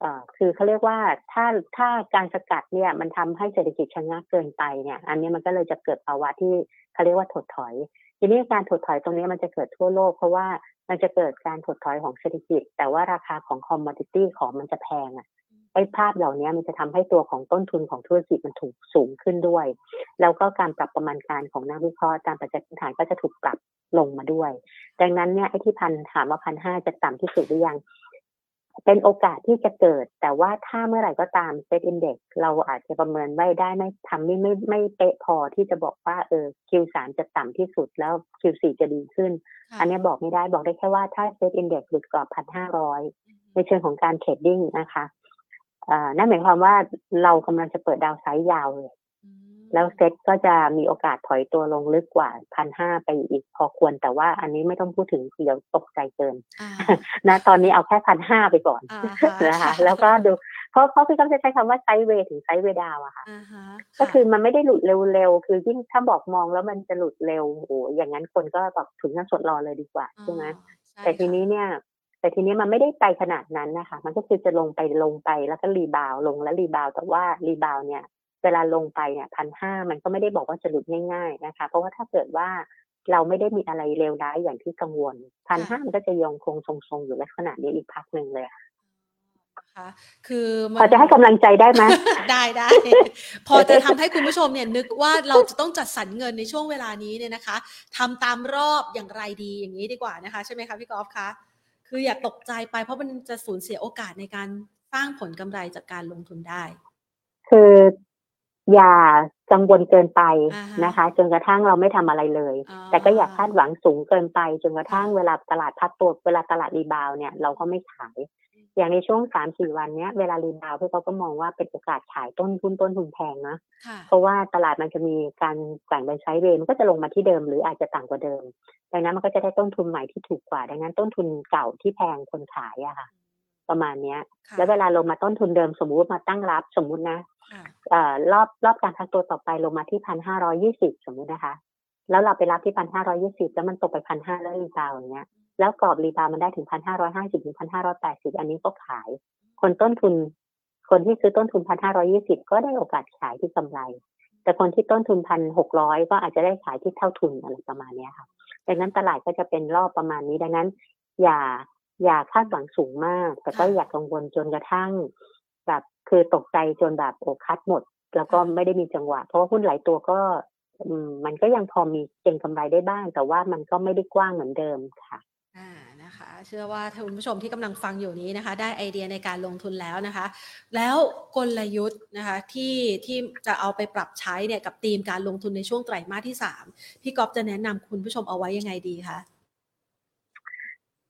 เอ่อคือเขาเรียกว่าถ้าถ้าการสกัดเนี่ยมันทำให้เศรษฐกิจชะงักเกินไปเนี่ย อันนี้มันก็เลยจะเกิดภาวะที่เขาเรียกว่าถดถอย ทีนี้การถดถอยตรงนี้มันจะเกิดทั่วโลก เพราะว่ามันจะเกิดการถดถอยของเศรษฐกิจ แต่ว่าราคาของคอมมอดิตี้ของมันจะแพงอะไอ้ภาพเหล่านี้มันจะทำให้ตัวของต้นทุนของธุรกิจมันถูกสูงขึ้นด้วย แล้วก็การปรับประมาณการของนักวิเคราะห์ตามปัจจัยพื้นฐานก็จะถูกปรับลงมาด้วย ดังนั้นเนี่ยไอ้ที่พันถามว่าพันห้าจะต่ำที่สุดหรือยัง เป็นโอกาสที่จะเกิด แต่ว่าถ้าเมื่อไหร่ก็ตาม SET Index เราอาจจะประเมินไม่ได้ไม่ทำไม่ไม่ไม่เป๊ะพอที่จะบอกว่าเออ Q3 จะต่ำที่สุดแล้ว Q4 จะดีขึ้นค่ะอันนี้บอกไม่ได้บอกได้แค่ว่าถ้า SET Index หลุดกรอบพันห้าร้อยอืมในเชิงของการ trading นะคะอ่านั่นหมายความว่าเรากำลังจะเปิด downside ยาวเลยอืม แล้วเซ็ตก็จะมีโอกาสถอยตัวลงลึกกว่าพันห้าไปอีกพอควร แต่ว่าอันนี้ไม่ต้องพูดถึงเดี๋ยวตกใจเกินอ่านะตอนนี้เอาแค่พันห้าไปก่อนอ่านะคะแล้วก็ดูเพราะเพราะพี่ก็จะใช้คำว่า sideway ถึง sideway down อะค่ะอ่าฮะก็คือมันไม่ได้หลุดเร็วๆ คือยิ่งถ้าบอกมองแล้วมันจะหลุดเร็วโอ้โหอย่างนั้นคนก็แบบถึงขั้นสดรอเลยดีกว่าใช่ไหมอ๋อแต่ทีนี้เนี่ยแต่ทีนี้มันไม่ได้ไปขนาดนั้นนะคะ มันก็คือจะลงไปลงไปแล้วก็ rebound ลงแล้ว rebound แต่ว่า rebound เนี่ย เวลาลงไปเนี่ยพันห้ามันก็ไม่ได้บอกว่าจะหลุดง่ายๆนะคะ เพราะว่าถ้าเกิดว่าเราไม่ได้มีอะไรเลวร้ายอย่างที่กังวลพันห้ามันก็จะยังคงทรงๆอยู่ลักษณะนี้อีกพักหนึ่งเลยค่ะนะคะคือมันพอจะให้กำลังใจได้ไหมได้ได้ พอจะทำให้คุณผู้ชมเนี่ยนึกว่าเราจะต้องจัดสรรเงินในช่วงเวลานี้เนี่ยนะคะทำตามรอบอย่างไรดีอย่างนี้ดีกว่านะคะ ใช่ไหมคะพี่กอล์ฟคะคืออย่าตกใจไปเพราะมันจะสูญเสียโอกาสในการสร้างผลกำไรจากการลงทุนได้ คือ อย่ากังวลเกินไปอ่าฮะนะคะ จนกระทั่งเราไม่ทำอะไรเลยอ๋อแต่ก็อย่าคาดหวังสูงเกินไป จนกระทั่งเวลาตลาดพักตัวเวลาตลาด rebound เนี่ยเราก็ไม่ขาย อย่างในช่วงสามสี่วันเนี้ยเวลา rebound พี่เขาก็มองว่าเป็นโอกาสขายต้นทุนต้นทุนแพงนะค่ะเพราะว่าตลาดมันจะมีการแกว่งเป็น sideway มันก็จะลงมาที่เดิมหรืออาจจะต่ำกว่าเดิมดังนั้นมันก็จะได้ต้นทุนใหม่ที่ถูกกว่าดังนั้นต้นทุนเก่าที่แพงคนขายอะค่ะ ประมาณเนี้ยค่ะแล้วเวลาลงมาต้นทุนเดิมสมมุติมาตั้งรับสมมุตินะค่ะเอ่อรอบรอบการพักตัวต่อไปลงมาที่พันห้าร้อยยี่สิบสมมุตินะคะ แล้วเราไปรับที่พันห้าร้อยยี่สิบแล้วมันตกไปพันห้าแล้ว rebound อย่างเงี้ย แล้วกรอบ rebound มันได้ถึงพันห้าร้อยห้าสิบถึงพันห้าร้อยแปดสิบอันนี้ก็ขาย คนต้นทุน คนที่ซื้อต้นทุนพันห้าร้อยี่สิบก็ได้โอกาสขายที่กำไร แต่คนที่ต้นทุนพันหกร้อยก็อาจจะได้ขายที่เท่าทุนอะไรประมาณเนี้ยค่ะดังนั้นตลาดก็จะเป็นรอบประมาณนี้ดังนั้น อย่า อย่าคาดหวังสูงมาก แต่ก็ค่ะอย่ากังวลจนกระทั่ง แบบคือตกใจจนแบบโอ้คัดหมด แล้วก็ไม่ได้มีจังหวะ เพราะว่าหุ้นหลายตัวก็อืมมันก็ยังพอมีเก็งกำไรได้บ้าง แต่ว่ามันก็ไม่ได้กว้างเหมือนเดิมค่ะอ่านะคะเชื่อว่าท่านผู้ชมที่กำลังฟังอยู่นี้นะคะ ได้ไอเดียในการลงทุนแล้วนะคะ แล้วกลยุทธ์นะคะที่ที่จะเอาไปปรับใช้เนี่ยกับธีมการลงทุนในช่วงไตรมาสที่สามพี่ก๊อฟจะแนะนำคุณผู้ชมเอาไว้ยังไงดีคะ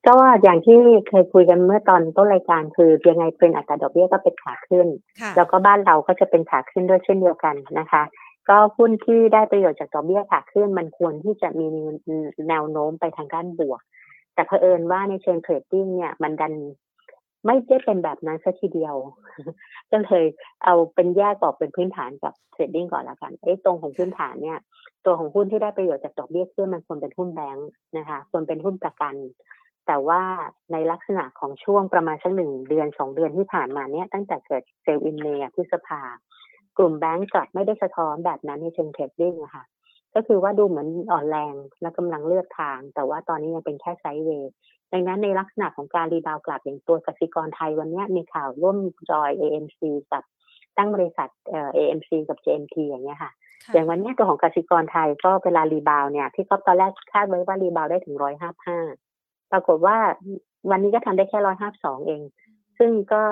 ก็อย่างที่เคยคุยกันเมื่อตอนต้นรายการคือยังไงเป็นอัตราดอกเบี้ยก็เป็นขาขึ้นค่ะแล้วก็บ้านเราก็จะเป็นขาขึ้นด้วยเช่นเดียวกันนะคะ ก็หุ้นที่ได้ประโยชน์จากดอกเบี้ยขาขึ้นมันควรที่จะมีแนวโน้มไปทางด้านบวก แต่เผอิญว่าในเชิง trading เนี่ยมันดันไม่ได้เป็นแบบนั้นซะทีเดียว ก็เลยเอาเป็นแยกออกเป็นพื้นฐานกับ trading ก่อนละกันไอ้ตรงของพื้นฐานเนี่ย ตัวของหุ้นที่ได้ประโยชน์จากดอกเบี้ยขึ้นมันควรเป็นหุ้นแบงค์นะคะ ควรเป็นหุ้นประกัน แต่ว่าในลักษณะของช่วงประมาณสักหนึ่งเดือนสองเดือนที่ผ่านมาเนี่ยตั้งแต่เกิด Sell in May พฤษภากลุ่มแบงก์กลับไม่ได้สะท้อนแบบนั้นในเชิง trading อะค่ะก็คือว่าดูเหมือนอ่อนแรงและกำลังเลือกทาง แต่ว่าตอนนี้ยังเป็นแค่ sideway ดังนั้นในลักษณะของการ rebound กลับอย่างตัวกสิกรไทยวันเนี้ยมีข่าวร่วมจอย AMC กับตั้งบริษัทเอ่อ AMC กับ JMT อย่างเงี้ยค่ะค่ะอย่างวันเนี้ยตัวของกสิกรไทยก็เวลา rebound เนี่ยพี่ก็ตอนแรกคาดไว้ว่า rebound ได้ถึงร้อยห้าห้า ปรากฏว่าวันนี้ก็ทำได้แค่ร้อยห้าสองเอง ซึ่งก็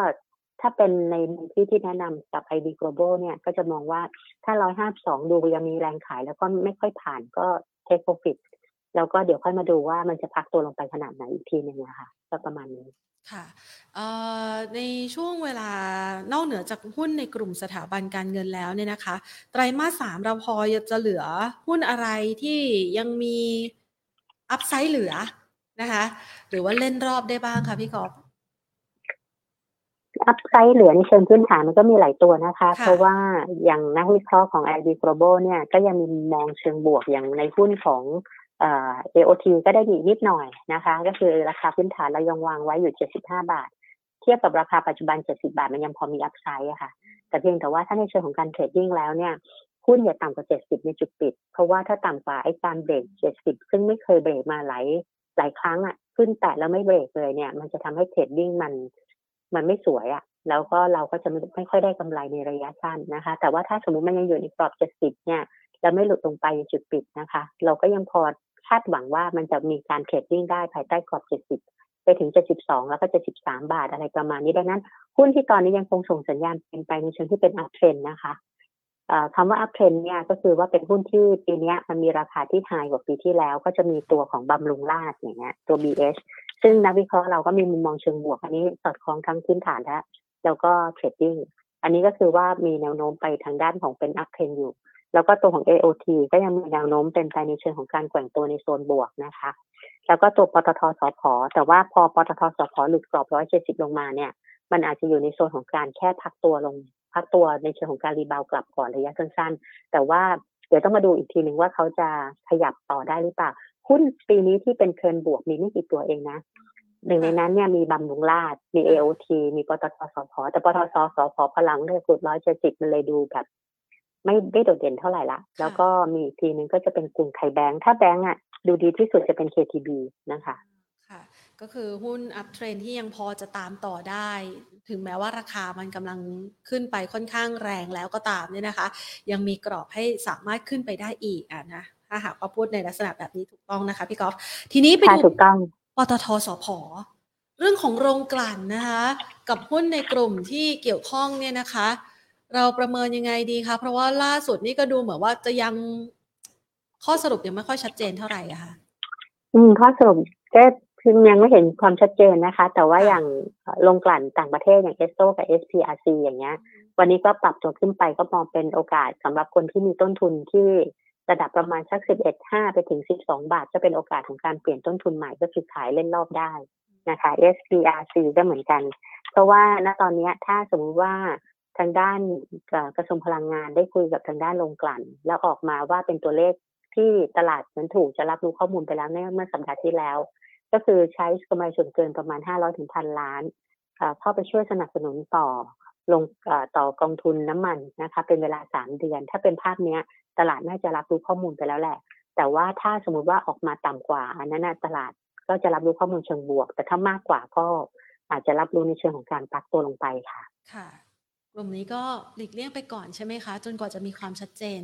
ถ้าเป็นในที่ที่แนะนำกับ IB Global เนี่ยก็จะมองว่าถ้าร้อยห้าสองดูยังมีแรงขาย แล้วก็ไม่ค่อยผ่านก็ take profit แล้วก็เดี๋ยวค่อยมาดูว่ามันจะพักตัวลงไปขนาดไหนอีกทีหนึ่งนะคะก็ประมาณนี้ค่ะในช่วงเวลานอกเหนือจากหุ้นในกลุ่มสถาบันการเงินแล้วเนี่ยนะคะ ไตรมาสสามเราพอจะเหลือหุ้นอะไรที่ยังมีอัพไซด์เหลือ นะคะ หรือว่าเล่นรอบได้บ้างคะพี่กอล์ฟupside เหลือในเชิงพื้นฐานมันก็มีหลายตัวนะคะ เพราะว่าอย่างนักวิเคราะห์ของ IB Global เนี่ยก็ยังมีมองเชิงบวกอย่างในหุ้นของเอ่อ AOT ก็ได้ดีนิดหน่อยนะคะ ก็คือราคาพื้นฐานเรายังวางไว้อยู่ 75 บาท เทียบกับราคาปัจจุบัน 70 บาท มันยังพอมี upside อะค่ะ แต่เพียงแต่ว่าถ้าในเชิงของการ trading แล้วเนี่ยหุ้นอย่าต่ำกว่า 70 ในจุดปิด เพราะว่าถ้าต่ำกว่าไอ้การเบรก70 ซึ่งไม่เคยเบรกมาหลาย หลายครั้งอะขึ้นแต่แล้วไม่เบรกเลยเนี่ย มันจะทำให้ trading มันมันไม่สวยอะ แล้วก็เราก็จะไม่ไม่ค่อยได้กำไรในระยะสั้นนะคะ แต่ว่าถ้าสมมุติมันยังอยู่ในกรอบ70เนี่ยแล้วไม่หลุดลงไปจุดปิดนะคะ เราก็ยังพอคาดหวังว่ามันจะมีการ trading ได้ภายใต้กรอบ70ไปถึง72แล้วก็73บาทอะไรประมาณนี้ดังนั้น หุ้นที่ตอนนี้ยังคงส่งสัญญาณเป็นไปในเชิงที่เป็น uptrend นะคะ คำว่า uptrend เนี่ยก็คือว่าเป็นหุ้นที่ปีนี้มันมีราคาที่ high กว่าปีที่แล้ว ก็จะมีตัวของบำรุงราษฎร์อย่างเงี้ยตัว BH ซึ่งนักวิเคราะห์เราก็มีมุมมองเชิงบวก อันนี้สอดคล้องทั้งพื้นฐานและแล้วก็ trading อันนี้ก็คือว่ามีแนวโน้มไปทางด้านของเป็น uptrend อยู่ แล้วก็ตัวของ AOT ก็ยังมีแนวโน้มเป็นไปในเชิงของการแกว่งตัวในโซนบวกนะคะ แล้วก็ตัวปตท.สผ.แต่ว่าพอปตท.สผ.หลุดกรอบ170ลงมาเนี่ย มันอาจจะอยู่ในโซนของการแค่พักตัวลง พักตัวในเชิงของการ rebound กลับก่อนระยะสั้นๆ แต่ว่าเดี๋ยวต้องมาดูอีกทีหนึ่งว่าเขาจะขยับต่อได้หรือเปล่า หุ้นปีนี้ที่เป็นเทรนบวกมีไม่กี่ตัวเองนะหนึ่งในนั้นเนี่ยมีบำรุงราษฎร์มี AOT มีปตท.สผ.แต่ปตท.สผ.พลังเลือกหลุดร้อยเจ็ดสิบมันเลยดูแบบไม่ได้โดดเด่นเท่าไหร่ละ แล้วก็มีทีนึงก็จะเป็นกลุ่มไทยแบงค์ ถ้าแบงค์อะดูดีที่สุดจะเป็น KTB นะคะค่ะ ก็คือหุ้น uptrend ที่ยังพอจะตามต่อได้ ถึงแม้ว่าราคามันกำลังขึ้นไปค่อนข้างแรงแล้วก็ตามเนี่ยนะคะ ยังมีกรอบให้สามารถขึ้นไปได้อีกอะนะถ้าหากว่าพูดในลักษณะแบบนี้ถูกต้องนะคะพี่กอล์ฟทีนี้ไปดูถูกต้องปตทสพเรื่องของโรงกลั่นนะคะ กับหุ้นในกลุ่มที่เกี่ยวข้องเนี่ยนะคะ เราประเมินยังไงดีคะเพราะว่าล่าสุดนี่ก็ดูเหมือนว่าจะยังข้อสรุปยังไม่ค่อยชัดเจนเท่าไหร่อะค่ะอืมข้อสรุปก็ คือยังไม่เห็นความชัดเจนนะคะ แต่ว่าอย่างลงกลั่นต่างประเทศอย่างเอสโซกับ SPRC อย่างเงี้ย วันนี้ก็ปรับตัวขึ้นไปก็มองเป็นโอกาสสำหรับคนที่มีต้นทุนที่ระดับประมาณสักสิบเอ็ดห้าไปถึงสิบสองบาท จะเป็นโอกาสของการเปลี่ยนต้นทุนใหม่ก็คือขายเล่นรอบได้นะคะ SPRC ก็เหมือนกัน เพราะว่าณตอนนี้ถ้าสมมติว่าทางด้านกระทรวงพลังงานได้คุยกับทางด้านโรงกลั่น แล้วออกมาว่าเป็นตัวเลขที่ตลาดมันถูกจะรับรู้ข้อมูลไปแล้วเมื่อสัปดาห์ที่แล้ว ก็คือใช้กำไรส่วนเกินประมาณ 500ถึงพันล้านเข้าไปช่วยสนับสนุนต่อลงต่อกองทุนน้ำมันนะคะ เป็นเวลา 3 เดือน ถ้าเป็นภาพนี้ตลาดน่าจะรับรู้ข้อมูลไปแล้วแหละ แต่ว่าถ้าสมมุติว่าออกมาต่ำกว่าอันนั้นตลาดก็จะรับรู้ข้อมูลเชิงบวก แต่ถ้ามากกว่าก็อาจจะรับรู้ในเชิงของการปักตัวลงไปค่ะ ค่ะ กลุ่มนี้ก็หลีกเลี่ยงไปก่อนใช่ไหมคะ จนกว่าจะมีความชัดเจน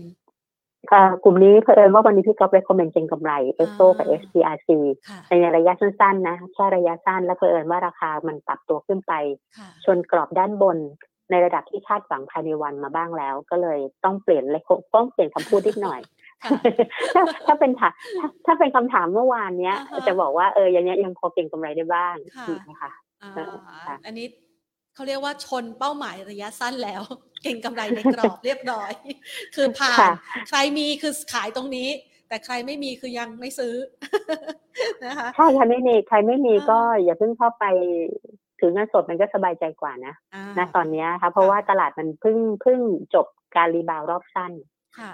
กลุ่มนี้เผอิญว่าวันนี้พี่ก๊อฟเรคคอมเมนต์เจงกำไรเอสโซกับ SPRC ในระยะสั้นๆนะแค่ระยะสั้นแล้วเผอิญว่าราคามันปรับตัวขึ้นไป ชนกรอบด้านบนในระดับที่คาดหวังภายในวันมาบ้างแล้ว ก็เลยต้องเปลี่ยนเลยต้องเปลี่ยนคำพูดนิดหน่อยถ้าถ้าเป็นถามถ้าเป็นคำถามเมื่อวานเนี้ย จะบอกว่าเออยังยังพอเก่งกำไรได้บ้างนะคะอันนี้ เขาเรียกว่าชนเป้าหมายระยะสั้นแล้ว เก่งกำไรในกรอบเรียบร้อย คือผ่านใครมีคือขายตรงนี้ แต่ใครไม่มีคือยังไม่ซื้อนะคะถ้าใครไม่มีใครไม่มีก็อย่าเพิ่งเข้าไปถือเงินสดมันก็สบายใจกว่านะนะตอนนี้ค่ะเพราะว่าตลาดมันเพิ่งเพิ่งจบการรีบาวรอบสั้น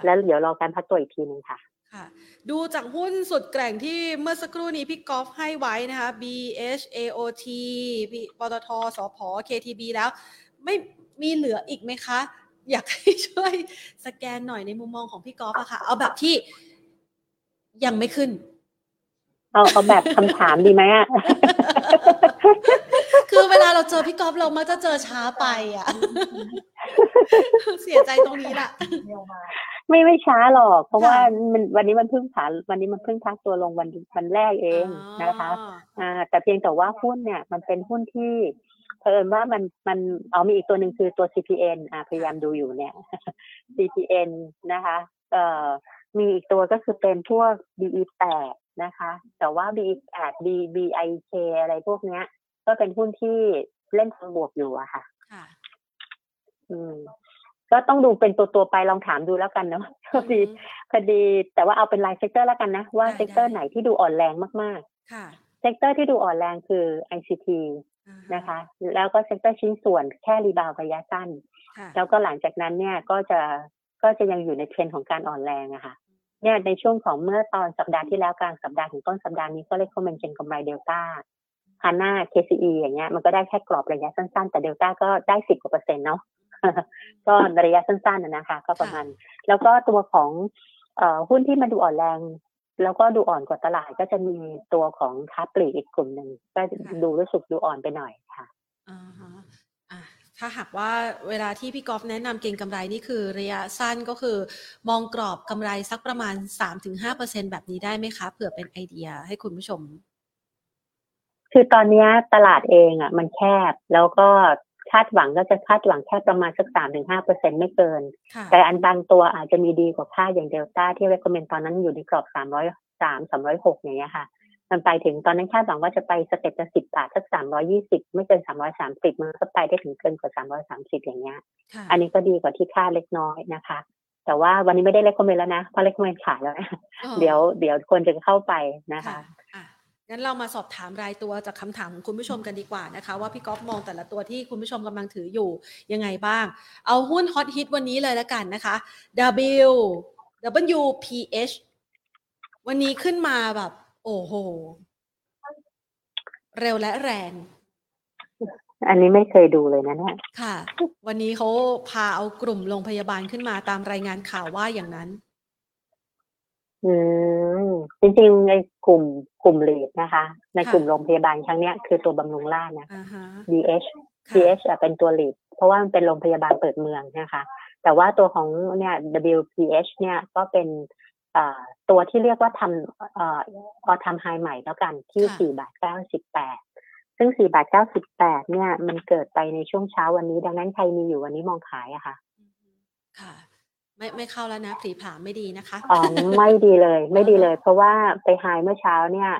แล้วเดี๋ยวรอการพักตัวอีกทีหนึ่งค่ะ ค่ะดูจากหุ้นสุดแกร่งที่เมื่อสักครู่นี้พี่กอล์ฟให้ไว้นะคะ BHAOT ปตทสพ KTB แล้ว ไม่มีเหลืออีกไหมคะ อยากให้ช่วยสแกนหน่อยในมุมมองของพี่กอล์ฟอะค่ะ เอาแบบที่ยังไม่ขึ้น เอาเอาแบบคำถามดีไหมอะคือเวลาเราเจอพี่กอล์ฟเรามักจะเจอช้าไปอะเสียใจตรงนี้แหละ ไม่ไม่ช้าหรอก เพราะว่ามันวันนี้มันเพิ่งผ่านวันนี้มันเพิ่งพักตัวลงวันวันแรกเองนะคะอ่าแต่เพียงแต่ว่าหุ้นเนี่ยมันเป็นหุ้นที่เพิ่มว่ามันมันเอามีอีกตัวหนึ่งคือตัว CPN อ่าพยายามดูอยู่เนี่ย CPN นะคะเอ่อมีอีกตัวก็คือเป็นพวก BE8 นะคะ แต่ว่า B8 B BIK อะไรพวกเนี้ย ก็เป็นหุ้นที่เล่นทางบวกอยู่อะค่ะค่ะอืม ก็ต้องดูเป็นตัวตัวๆไปลองถามดูแล้วกันเนาะพอดีอืมพอดีแต่ว่าเอาเป็นราย sector แล้วกันนะ ว่าได้ sector ได้ไหนที่ดูอ่อนแรงมากค่ะๆ sector ที่ดูอ่อนแรงคือ ICT อ่าฮนะคะ แล้วก็ sector ชิ้นส่วนแค่ rebound ระยะสั้นค่ะแล้วก็หลังจากนั้นเนี่ยก็จะก็จะยังอยู่ในเทรนด์ของการอ่อนแรงอะค่ะเนี่ยในช่วงของเมื่อตอนสัปดาห์ที่แล้วกลางสัปดาห์ถึงต้นสัปดาห์นี้ก็เลย comment เก็งกำไร Delta Hana KCE อย่างเงี้ยมันก็ได้แค่กรอบระยะสั้นๆ แต่เดลต้าก็ได้สิบกว่าเปอร์เซ็นต์เนาะ ก็ระยะสั้นๆนะนะคะ ก็ประมาณ แล้วก็ตัวของเอ่อหุ้นที่มันดูอ่อนแรง แล้วก็ดูอ่อนกว่าตลาดก็จะมีตัวของค้าปลีกอีกกลุ่มหนึ่งก็ดูรู้สึกดูอ่อนไปหน่อยค่ะอ่าฮะอะถ้าหากว่าเวลาที่พี่กอฟแนะนำเก็งกำไรนี่คือระยะสั้นก็คือ มองกรอบกำไรสักประมาณ 3-5%แบบนี้ได้ไหมคะ เผื่อเป็นไอเดียให้คุณผู้ชมคือตอนเนี้ยตลาดเองอะ มันแคบแล้วก็ คาดหวังก็จะคาดหวังแค่ประมาณสักสามถึงห้าเปอร์เซ็นไม่เกินค่ะแต่อันบางตัวอาจจะมีดีกว่าค่าอย่างเดลต้าที่ recommend ตอนนั้นอยู่ในกรอบสามร้อยสามสามร้อยหกอย่างเงี้ยค่ะ มันไปถึงตอนนั้นคาดหวังว่าจะไปสเต็ปละสิบบาทสักสามร้อยี่สิบไม่เกินสามร้อยสามสิบมันก็ไปได้ถึงเกินกว่าสามร้อยสามสิบอย่างเงี้ยค่ะอันนี้ก็ดีกว่าที่คาดเล็กน้อยนะคะแต่ว่าวันนี้ไม่ได้ recommend แล้วนะเพราะ recommend ขายแล้วนะอ๋อเดี๋ยวเดี๋ยวควรจะเข้าไปนะคะค่ะอะ งั้นเรามาสอบถามรายตัวจากคำถามของคุณผู้ชมกันดีกว่านะคะ ว่าพี่ก๊อฟมองแต่ละตัวที่คุณผู้ชมกำลังถืออยู่ยังไงบ้าง เอาหุ้นฮอตฮิตวันนี้เลยแล้วกันนะคะ W WPH วันนี้ขึ้นมาแบบ โอ้โห เร็วและแรง อันนี้ไม่เคยดูเลยนะเนี่ยค่ะ วันนี้เขาพาเอากลุ่มโรงพยาบาลขึ้นมาตามรายงานข่าวว่าอย่างนั้น อืม จริงๆ ในกลุ่มกลุ่มเลดนะคะ ในกลุ่มค่ะโรงพยาบาลครั้งเนี้ยคือตัวบำรุงราษฎร์นะอ่าฮะ DH ค่ะ DH อะเป็นตัวเลดเพราะว่ามันเป็นโรงพยาบาลเปิดเมืองนะคะ แต่ว่าตัวของเนี่ย WPH เนี่ยก็เป็นเอ่อตัวที่เรียกว่าทำเอ่อพอทำไฮใหม่แล้วกันที่ค่ะสี่บาทเก้าสิบแปดซึ่งสี่บาทเก้าสิบแปดเนี่ย มันเกิดไปในช่วงเช้าวันนี้ ดังนั้นใครมีอยู่วันนี้มองขายอะค่ะ ค่ะ ไม่ไม่เข้าแล้วนะผีผามไม่ดีนะคะอ๋อไม่ดีเลย ไม่ดีเลย เพราะว่าไป high เมื่อเช้าเนี่ย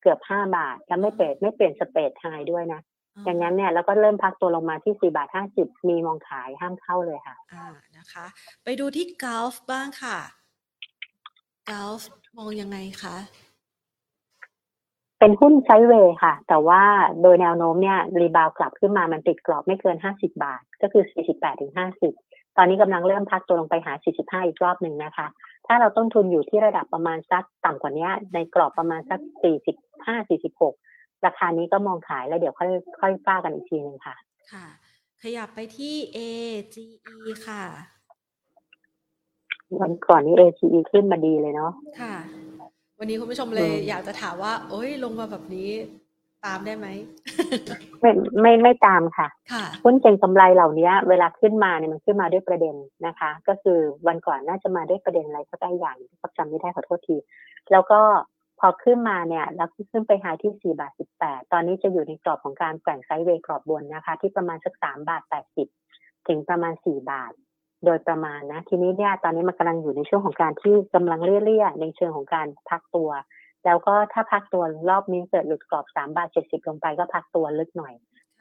เกือบห้าบาทแล้วไม่เปลี่ยนไม่เปลี่ยน spread high ด้วยนะดังนั้นเนี่ยแล้วก็เริ่มพักตัวลงมาที่สี่บาทห้าสิบมีมองขายห้ามเข้าเลยค่ะ อ่านะคะ ไปดูที่ GULF บ้างค่ะ GULF มองยังไงคะเป็นหุ้น sideway ค่ะ แต่ว่าโดยแนวโน้มเนี่ย rebound กลับขึ้นมามันติดกรอบไม่เกินห้าสิบบาท ก็คือสี่สิบแปดถึงห้าสิบ ตอนนี้กำลังเริ่มพักตัวลงไปหาสี่สิบห้าอีกรอบหนึ่งนะคะ ถ้าเราต้นทุนอยู่ที่ระดับประมาณสักต่ำกว่านี้ในกรอบประมาณสักสี่สิบห้าสี่สิบหกราคานี้ก็มองขายแล้วเดี๋ยวค่อยค่อยฟ้ากันอีกทีหนึ่งค่ะ ค่ะ ขยับไปที่ AGE ค่ะ วันก่อนนี้ ACE ขึ้นมาดีเลยเนาะ ค่ะ วันนี้คุณผู้ชมเลยอืมอยากจะถามว่า โอ้ยลงมาแบบนี้ ตามได้ไหมไม่ไม่ไม่ตามค่ะค่ะหุ้นเก็งกำไรเหล่านี้เวลาขึ้นมาเนี่ยมันขึ้นมาด้วยประเด็นนะคะ ก็คือวันก่อนน่าจะมาด้วยประเด็นอะไรสักอย่างที่จำไม่ได้ขอโทษที แล้วก็พอขึ้นมาเนี่ยแล้วขึ้นไปหาที่4บาท18ตอนนี้จะอยู่ในกรอบของการแกว่งไซด์เวย์กรอบบนนะคะ ที่ประมาณสัก3บาท80ถึงประมาณ4บาท โดยประมาณนะ ทีนี้เนี่ยตอนนี้มันกำลังอยู่ในช่วงของการที่กำลังเลี่ยๆในเชิงของการพักตัว แล้วก็ถ้าพักตัวรอบนี้เกิดหลุดกรอบ3บาท70ลงไปก็พักตัวลึกหน่อย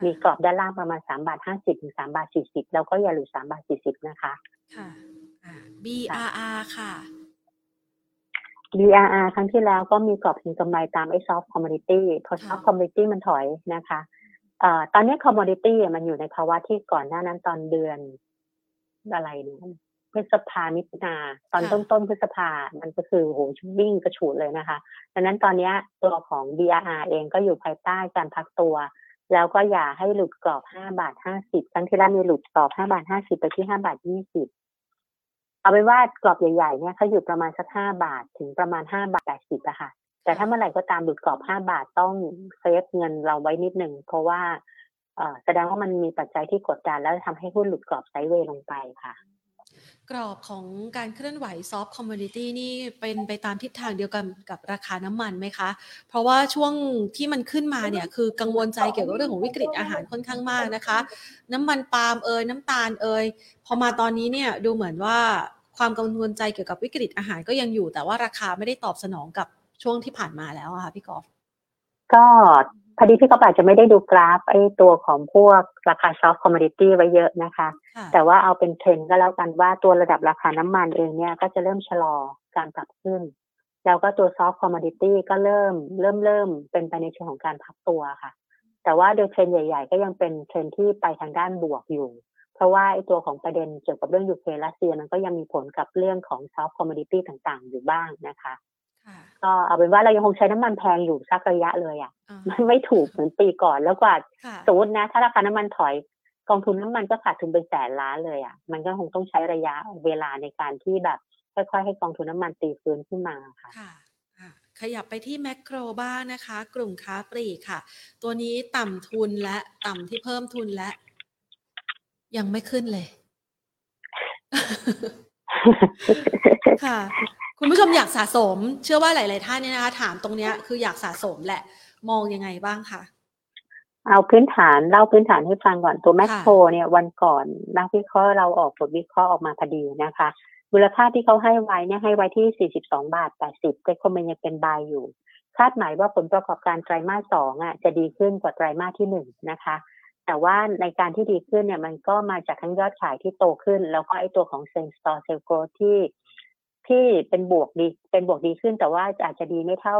มีกรอบด้านล่างประมาณ3บาท50ถึง3บาท40แล้วก็อย่าหลุด3บาท40นะคะค่ะอ่า BRR ค่ะ BRR ครั้งที่แล้วก็มีกรอบเก็งกำไรตามไอ้ soft commodity พอค่ะ soft commodity มันถอยนะคะเอ่อตอนนี้ commodity อะมันอยู่ในภาวะที่ก่อนหน้านั้นตอนเดือนอะไรเนี่ย พฤษภามิถุนาตอนต้นต้นๆพฤษภา มันก็คือโหวิ่งกระฉูดเลยนะคะดังนั้นตอนเนี้ยตัวของ BRR เองก็อยู่ภายใต้การพักตัว แล้วก็อย่าให้หลุดกรอบ 5 บาท 50 ครั้งที่แล้วมีหลุดกรอบ 5 บาท 50 ไปที่ 5 บาท 20 เอาเป็นว่ากรอบใหญ่ๆเนี่ยเขาอยู่ประมาณสัก 5 บาทถึงประมาณ 5 บาท 80อะค่ะ แต่ถ้าเมื่อไหร่ก็ตามหลุดกรอบ 5 บาทต้องเซฟเงินเราไว้นิดหนึ่งเพราะว่าเอ่อแสดงว่ามันมีปัจจัยที่กดดันแล้วทำให้หุ้นหลุดกรอบไซด์เวย์ลงไปค่ะ กรอบของการเคลื่อนไหว soft commodity นี่เป็นไปตามทิศทางเดียวกันกับราคาน้ำมันไหมคะ เพราะว่าช่วงที่มันขึ้นมาเนี่ยคือกังวลใจเกี่ยวกับเรื่องของวิกฤตอาหารค่อนข้างมากนะคะ น้ำมันปาล์มเอยน้ำตาลเอยพอมาตอนนี้เนี่ยดูเหมือนว่าความกังวลใจเกี่ยวกับวิกฤตอาหารก็ยังอยู่ แต่ว่าราคาไม่ได้ตอบสนองกับช่วงที่ผ่านมาแล้วอะค่ะพี่กอล์ฟก็พอดีพี่ก็อาจจะไม่ได้ดูกราฟไอ้ตัวของพวกราคา soft commodity ไว้เยอะนะคะค่ะ แต่ว่าเอาเป็นเทรนด์ก็แล้วกันว่าตัวระดับราคาน้ำมันเองเนี่ยก็จะเริ่มชะลอการปรับขึ้น แล้วก็ตัว soft commodity ก็เริ่มเริ่มเริ่มเป็นไปในเชิงของการพักตัวค่ะ แต่ว่าโดยเทรนด์ใหญ่ ๆ ก็ยังเป็นเทรนด์ที่ไปทางด้านบวกอยู่ เพราะว่าไอ้ตัวของประเด็นเกี่ยวกับเรื่องยูเครนรัสเซียมันก็ยังมีผลกับเรื่องของ soft commodity ต่างๆ อยู่บ้างนะคะค่ะก็เอาเป็นว่าเรายังคงใช้น้ำมันแพงอยู่สักระยะเลยอะอ่ามันไม่ถูกเหมือนปีก่อนแล้วกว่าค่ะสมมตินะ ถ้าราคาน้ำมันถอย กองทุนน้ำมันก็ขาดทุนเป็นแสนล้านเลยอะ มันก็คงต้องใช้ระยะเวลาในการที่แบบค่อยๆให้กองทุนน้ำมันตีฟื้นขึ้นมาค่ะค่ะอะขยับไปที่แมคโครบ้างนะคะ กลุ่มค้าปลีกค่ะ ตัวนี้ต่ำทุนและต่ำที่เพิ่มทุนและ ยังไม่ขึ้นเลย ค่ะ คุณผู้ชมอยากสะสม เชื่อว่าหลาย ๆ ท่านเนี่ยนะคะ ถามตรงเนี้ยคืออยากสะสมแหละ มองยังไงบ้างคะ เอาพื้นฐานเล่าพื้นฐานให้ฟังก่อนตัวแมคโครเนี่ยวันก่อนนักวิเคราะห์เราออกผลวิเคราะห์ออกมาพอดีนะคะ มูลค่าที่เขาให้ไว้เนี่ยให้ไว้ที่ 42 บาท 80ก็คงยังเป็นบายอยู่ คาดหมายว่าผลประกอบการไตรมาสสองอะจะดีขึ้นกว่าไตรมาสที่หนึ่งนะคะแต่ว่าในการที่ดีขึ้นเนี่ยมันก็มาจากทั้งยอดขายที่โตขึ้น แล้วก็ไอ้ตัวของ same store sales growth ที่ที่เป็นบวกดีเป็นบวกดีขึ้นแต่ว่าอาจจะดีไม่เท่า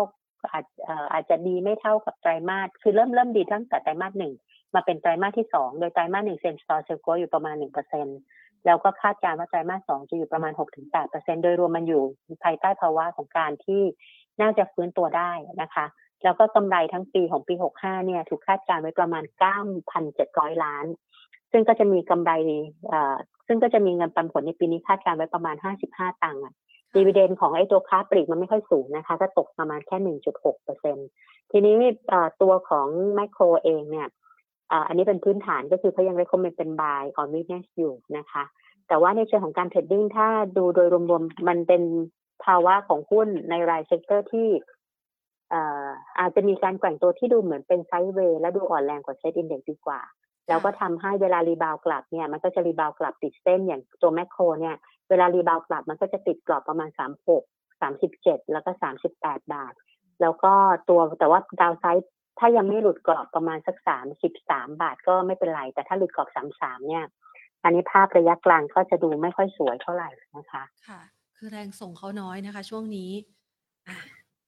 อาจเอ่อาจจะดีไม่เท่ากับไตรมาสคือเริ่มเริ่มดีตั้งแต่ไตรมาสหนึ่งมาเป็นไตรมาสที่สองโดยไตรมาสหนึ่ง same store sales growth อยู่ประมาณหนึ่งเปอร์เซ็นแล้วก็คาดการณ์ว่าไตรมาสสองจะอยู่ประมาณหกถึงแปดเปอร์เซ็นโดยรวมมันอยู่ภายใต้ภาวะของการที่น่าจะฟื้นตัวได้นะคะแล้วก็กำไรทั้งปีของปี 65 เนี่ย ถูกคาดการณ์ไว้ประมาณ 9,700 ล้าน ซึ่งก็จะมีกำไรอ่อซึ่งก็จะมีเงินปันผลในปีนี้คาดการณ์ไว้ประมาณ 55 ตังค์ dividend ของไอ้ตัวค้าปลีกมันไม่ค่อยสูงนะคะ ก็ตกประมาณแค่ 1.6เปอร์เซ็นต์ทีนี้ตัวของแมคโครเองเนี่ยอันนี้เป็นพื้นฐานก็คือเขายัง recommend เป็น buy on weakness อยู่นะคะ แต่ว่าในเชิงของการ trading ถ้าดูโดยรวมๆ มันเป็นภาวะของหุ้นในราย sector ที่อาจจะมีการแกว่งตัวที่ดูเหมือนเป็น sideway และดูอ่อนแรงกว่า SET index ดีกว่า แล้วก็ทำให้เวลา rebound กลับเนี่ย มันก็จะ rebound กลับติดเส้นอย่างตัวแมคโครเนี่ย เวลารีบาวกลับมันก็จะติดกรอบประมาณ36 37แล้วก็38บาท แล้วก็ตัวแต่ว่าดาวไซด์ถ้ายังไม่หลุดกรอบประมาณสัก33บาทก็ไม่เป็นไร แต่ถ้าหลุดกรอบ33เนี่ย อันนี้ภาพระยะกลางก็จะดูไม่ค่อยสวยเท่าไหร่นะคะ ค่ะ คือแรงส่งเขาน้อยนะคะ ช่วงนี้อะ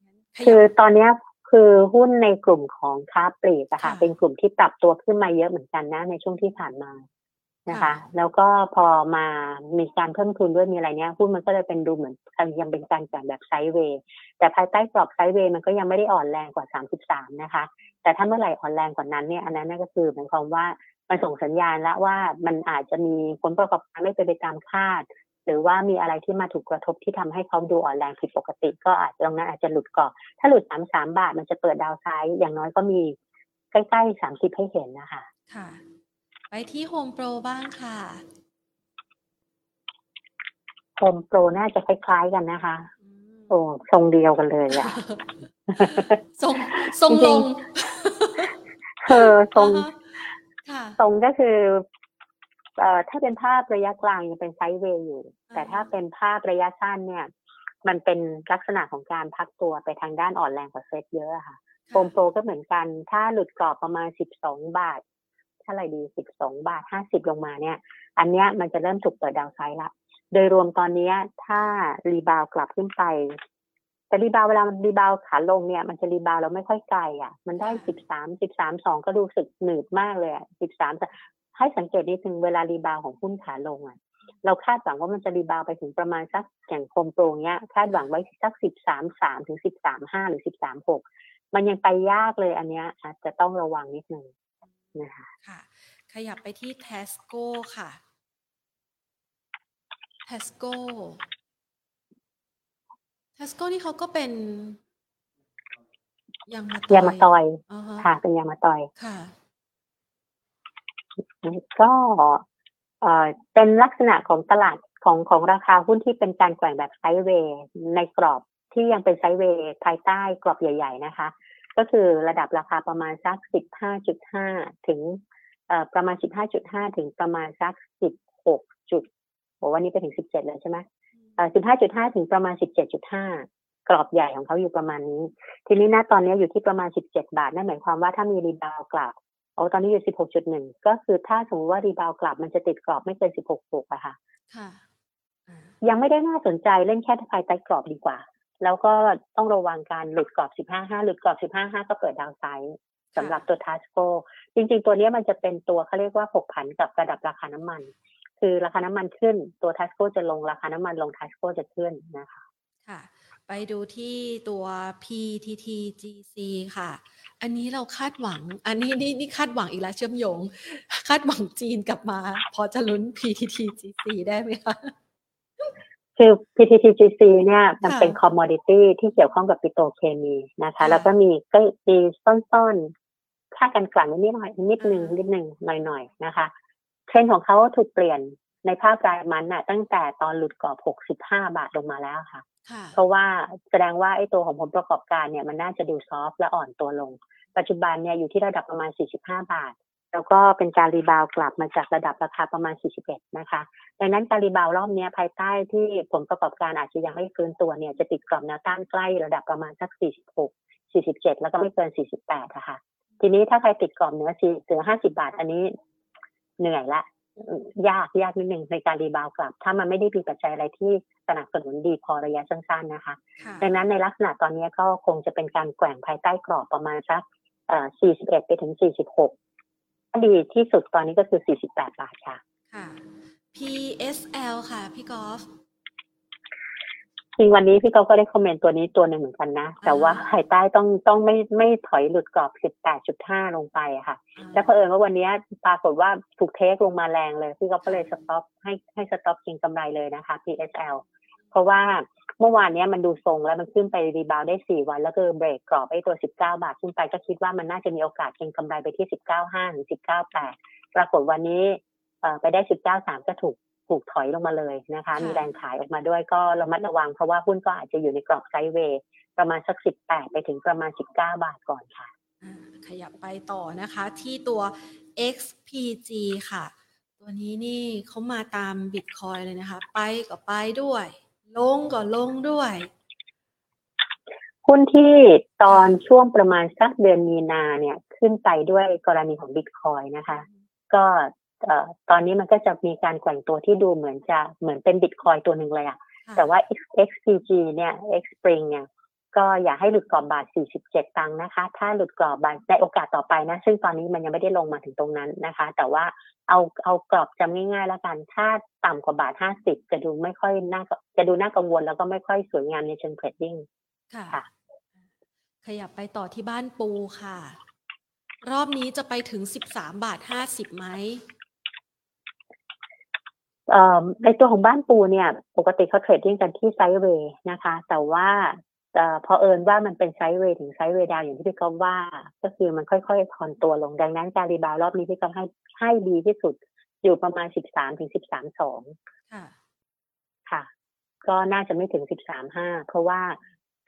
งั้นขคืยัอบตอนเนี้ยคือหุ้นในกลุ่มของค้าปลีกอะค่ะค่ะ เป็นกลุ่มที่ปรับตัวขึ้นมาเยอะเหมือนกันนะในช่วงที่ผ่านมา นะคะค่ะแล้วก็พอมามีการเพิ่มทุนด้วยมีอะไรเนี้ยหุ้นมันก็เลยเป็นดูเหมือนยังเป็นการแข่งแบบไซด์เวย์แต่ภายใต้กรอบไซด์เวย์มันก็ยังไม่ได้อ่อนแรงกว่า 33 นะคะ แต่ถ้าเมื่อไหร่อ่อนแรงกว่านั้นเนี่ยอันนั้นน่นก็คือหมายความว่ามันส่งสัญญาณแล้วว่ามันอาจจะมีผลประกอบการไม่เป็นไปตามคาด หรือว่ามีอะไรที่มาถูกกระทบที่ทำให้เขาดูอ่อนแรงผิดปกติ ก็อาจจะตรงนั้นอาจจะหลุดกรอบถ้าหลุด 33 บาท มันจะเปิดดาวไซด์อย่างน้อยก็มีใกล้ๆ 30 ให้เห็นนะคะค่ะ ไปที่โฮมโปรบ้างค่ะโฮมโปรน่าจะคล้ายๆกันนะคะอืมโอ้ทรงเดียวกันเลยอะทรงทรงจริลงงเออทรงอ่าฮะค่ะทรงก็คือเอ่อถ้าเป็นภาพระยะกลางยังเป็น sideway อยู่อ่าแต่ถ้าเป็นภาพระยะสั้นเนี่ย มันเป็นลักษณะของการพักตัวไปทางด้านอ่อนแรงกว่าเซตเยอะอะค่ะโฮมโปรก็เหมือนกัน ถ้าหลุดกรอบประมาณ12บาทเท่าไหร่ดี12บาท50ลงมาเนี่ย อันเนี้ยมันจะเริ่มถูกเปิด downside ละโดยรวมตอนเนี้ยถ้า rebound กลับขึ้นไป แต่ rebound เวลามัน rebound ขาลงเนี่ย มันจะ rebound แล้วไม่ค่อยไกลอะ มันได้13 13 2ก็รู้สึกหนืดมากเลยอะ13แต่ให้สังเกตนิดนึงเวลา rebound ของหุ้นขาลงอะ เราคาดหวังว่ามันจะ rebound ไปถึงประมาณสักอย่างโฮมโปรเงี้ยคาดหวังไว้สัก13 3ถึง13 5หรือ13 6มันยังไปยากเลยอันเนี้ยอาจจะต้องระวังนิดนึง นะคะค่ะ ขยับไปที่ t ทสโกค่ะ t ทสโก t ทสโกนี่เขาก็เป็นยังมาตอยยามาตอยอ่าฮะค่ะ เป็นยามาตอยค่ะก็เอ่อเป็นลักษณะของตลาดของของราคาหุ้นที่เป็นการแกว่งแบบไซด์เวย์ในกรอบที่ยังเป็นไซด์เวย์ภายใต้กรอบใหญ่ ๆ นะคะ ก็คือระดับราคาประมาณสัก 15.5 ถึงเอ่อประมาณ 15.5 ถึงประมาณสัก 16 จุดโหวันนี้ไปถึง 17 เลยใช่ไหมเอ่อ15.5 ถึงประมาณ 17.5 กรอบใหญ่ของเขาอยู่ประมาณนี้ ทีนี้นะตอนนี้อยู่ที่ประมาณ 17 บาท นั่นหมายความว่าถ้ามีรีบาวกลับโอ้ตอนนี้อยู่ 16.1 ก็คือถ้าสมมติว่ารีบาวกลับมันจะติดกรอบไม่เกิน 16อะค่ะค่ะ ยังไม่ได้น่าสนใจเล่นแค่ภายใต้กรอบดีกว่า แล้วก็ต้องระวังการหลุดกรอบ 15.5 หลุดกรอบ 15.5 ก็เปิดดาวไซด์สำหรับตัวทัสโกจริงๆ ตัวนี้มันจะเป็นตัวเขาเรียกว่าผกผันกับระดับราคาน้ำมัน คือราคาน้ำมันขึ้น ตัวทัสโกจะลงราคาน้ำมันลงทัสโกจะขึ้นนะคะ ค่ะ ไปดูที่ตัว PTTGC ค่ะ อันนี้เราคาดหวัง อันนี้นี่นี่คาดหวังอีกแล้วเชื่อมโยง คาดหวังจีนกลับมา พอจะลุ้น PTTGC ได้ไหมคะ คือ PTTGC เนี่ยมันค่ะเป็นคอมมอดิตี้ที่เกี่ยวข้องกับปิโตรเคมีนะคะค่ะแล้วก็มีก็มีต้นๆค่ากันกลั่นนิดหน่อยนิดหนึ่งอ่านินิดหนึ่งหน่อยๆนะคะเทรนด์ของเขาถูกเปลี่ยนในภาพรายมันน่ะ ตั้งแต่ตอนหลุดกรอบ 65 บาทลงมาแล้วค่ะค่ะเพราะว่าแสดงว่าไอ้ตัวของผลประกอบการเนี่ยมันน่าจะดู soft และอ่อนตัวลง ปัจจุบันเนี่ยอยู่ที่ระดับประมาณ 45 บาท แล้วก็เป็นการ rebound กลับมาจากระดับราคาประมาณ 41 นะคะ ดังนั้นการ rebound รอบเนี้ยภายใต้ที่ผลประกอบการอาจจะยังไม่ฟื้นตัวเนี่ยจะติดกรอบแนวต้านใกล้ระดับประมาณสัก 46 47 แล้วก็ไม่เกิน 48นะคะทีนี้ถ้าใครติดกรอบเหนือ4เหนือ50บาท อันนี้เหนื่อยละ ยากยากนิดนึงในการ rebound กลับ ถ้ามันไม่ได้มีปัจจัยอะไรที่สนับสนุนดีพอระยะสั้นๆนะคะค่ะดังนั้นในลักษณะตอนนี้ก็คงจะเป็นการแกว่งภายใต้กรอบประมาณสักเอ่อ41 ไปถึง 46ถ้า ดีที่สุดตอนนี้ก็คือ 48 บาทค่ะ ค่ะ PSL ค่ะ พี่กอล์ฟจริงวันนี้พี่เขาก็ได้ comment ตัวนี้ตัวหนึ่งเหมือนกันนะ แต่ว่าภายใต้ต้องต้องไม่ไม่ถอยหลุดกรอบ 18.5 ลงไปอะค่ะ แล้วเผอิญว่าวันนี้ปรากฏว่าถูก take ลงมาแรงเลย พี่ก็ก็เลย stop ให้ให้ stop เก็งกำไรเลยนะคะ PSL เพราะว่าเมื่อวานเนี้ยมันดูทรงแล้วมันขึ้นไป rebound ได้ 4 วัน แล้วก็เบรกกรอบไอ้ตัว 19 บาทขึ้นไปก็คิดว่ามันน่าจะมีโอกาสเก็งกำไรไปที่ 19.5หรือ19.8 ปรากฏวันนี้เอ่อไปได้ 19.3 ก็ถูกถูกถอยลงมาเลยนะคะค่ะมีแรงขายออกมาด้วยก็ระมัดระวังเพราะว่าหุ้นก็อาจจะอยู่ในกรอบ sidewayประมาณสัก 18 ไปถึงประมาณ 19 บาทก่อนค่ะอ่าขยับไปต่อนะคะ ที่ตัว XPG ค่ะ ตัวนี้นี่เขามาตามบิตคอยเลยนะคะ ไปก็ไปด้วย ลงก็ลงด้วย หุ้นที่ตอนช่วงประมาณสักเดือนมีนาเนี่ย ขึ้นไปด้วยกรณีของบิตคอยนะคะ ก็เอ่อตอนนี้มันก็จะมีการแกว่งตัวที่ดูเหมือนจะเหมือนเป็นบิตคอยตัวหนึ่งเลยอะค่ะแต่ว่า X- XPG เนี่ย X Spring เนี่ย ก็อย่าให้หลุดกรอบบาท 47 ตังค์นะคะ ถ้าหลุดกรอบบาทในโอกาสต่อไปนะ ซึ่งตอนนี้มันยังไม่ได้ลงมาถึงตรงนั้นนะคะ แต่ว่าเอาเอากรอบจำง่ายๆแล้วกัน ถ้าต่ำกว่าบาท 50 จะดูไม่ค่อยน่าจะดูน่ากังวลแล้วก็ไม่ค่อยสวยงามในเชิงเทรดดิ้งค่ะค่ะขยับไปต่อที่บ้านปูค่ะ รอบนี้จะไปถึง 13 บาท 50ไหมเอ่อในตัวของบ้านปูเนี่ย ปกติเขา trading กันที่ sideway นะคะ แต่ว่า เอ่อเผอิญว่ามันเป็น sideway ถึง sideway down อย่างที่พี่กอล์ฟว่า ก็คือมันค่อยๆทอนตัวลงดังนั้นการ rebound รอบนี้พี่กอล์ฟให้ให้ดีที่สุด อยู่ประมาณ13ถึง13.2ค่ะค่ะ ก็น่าจะไม่ถึง13.5เพราะว่า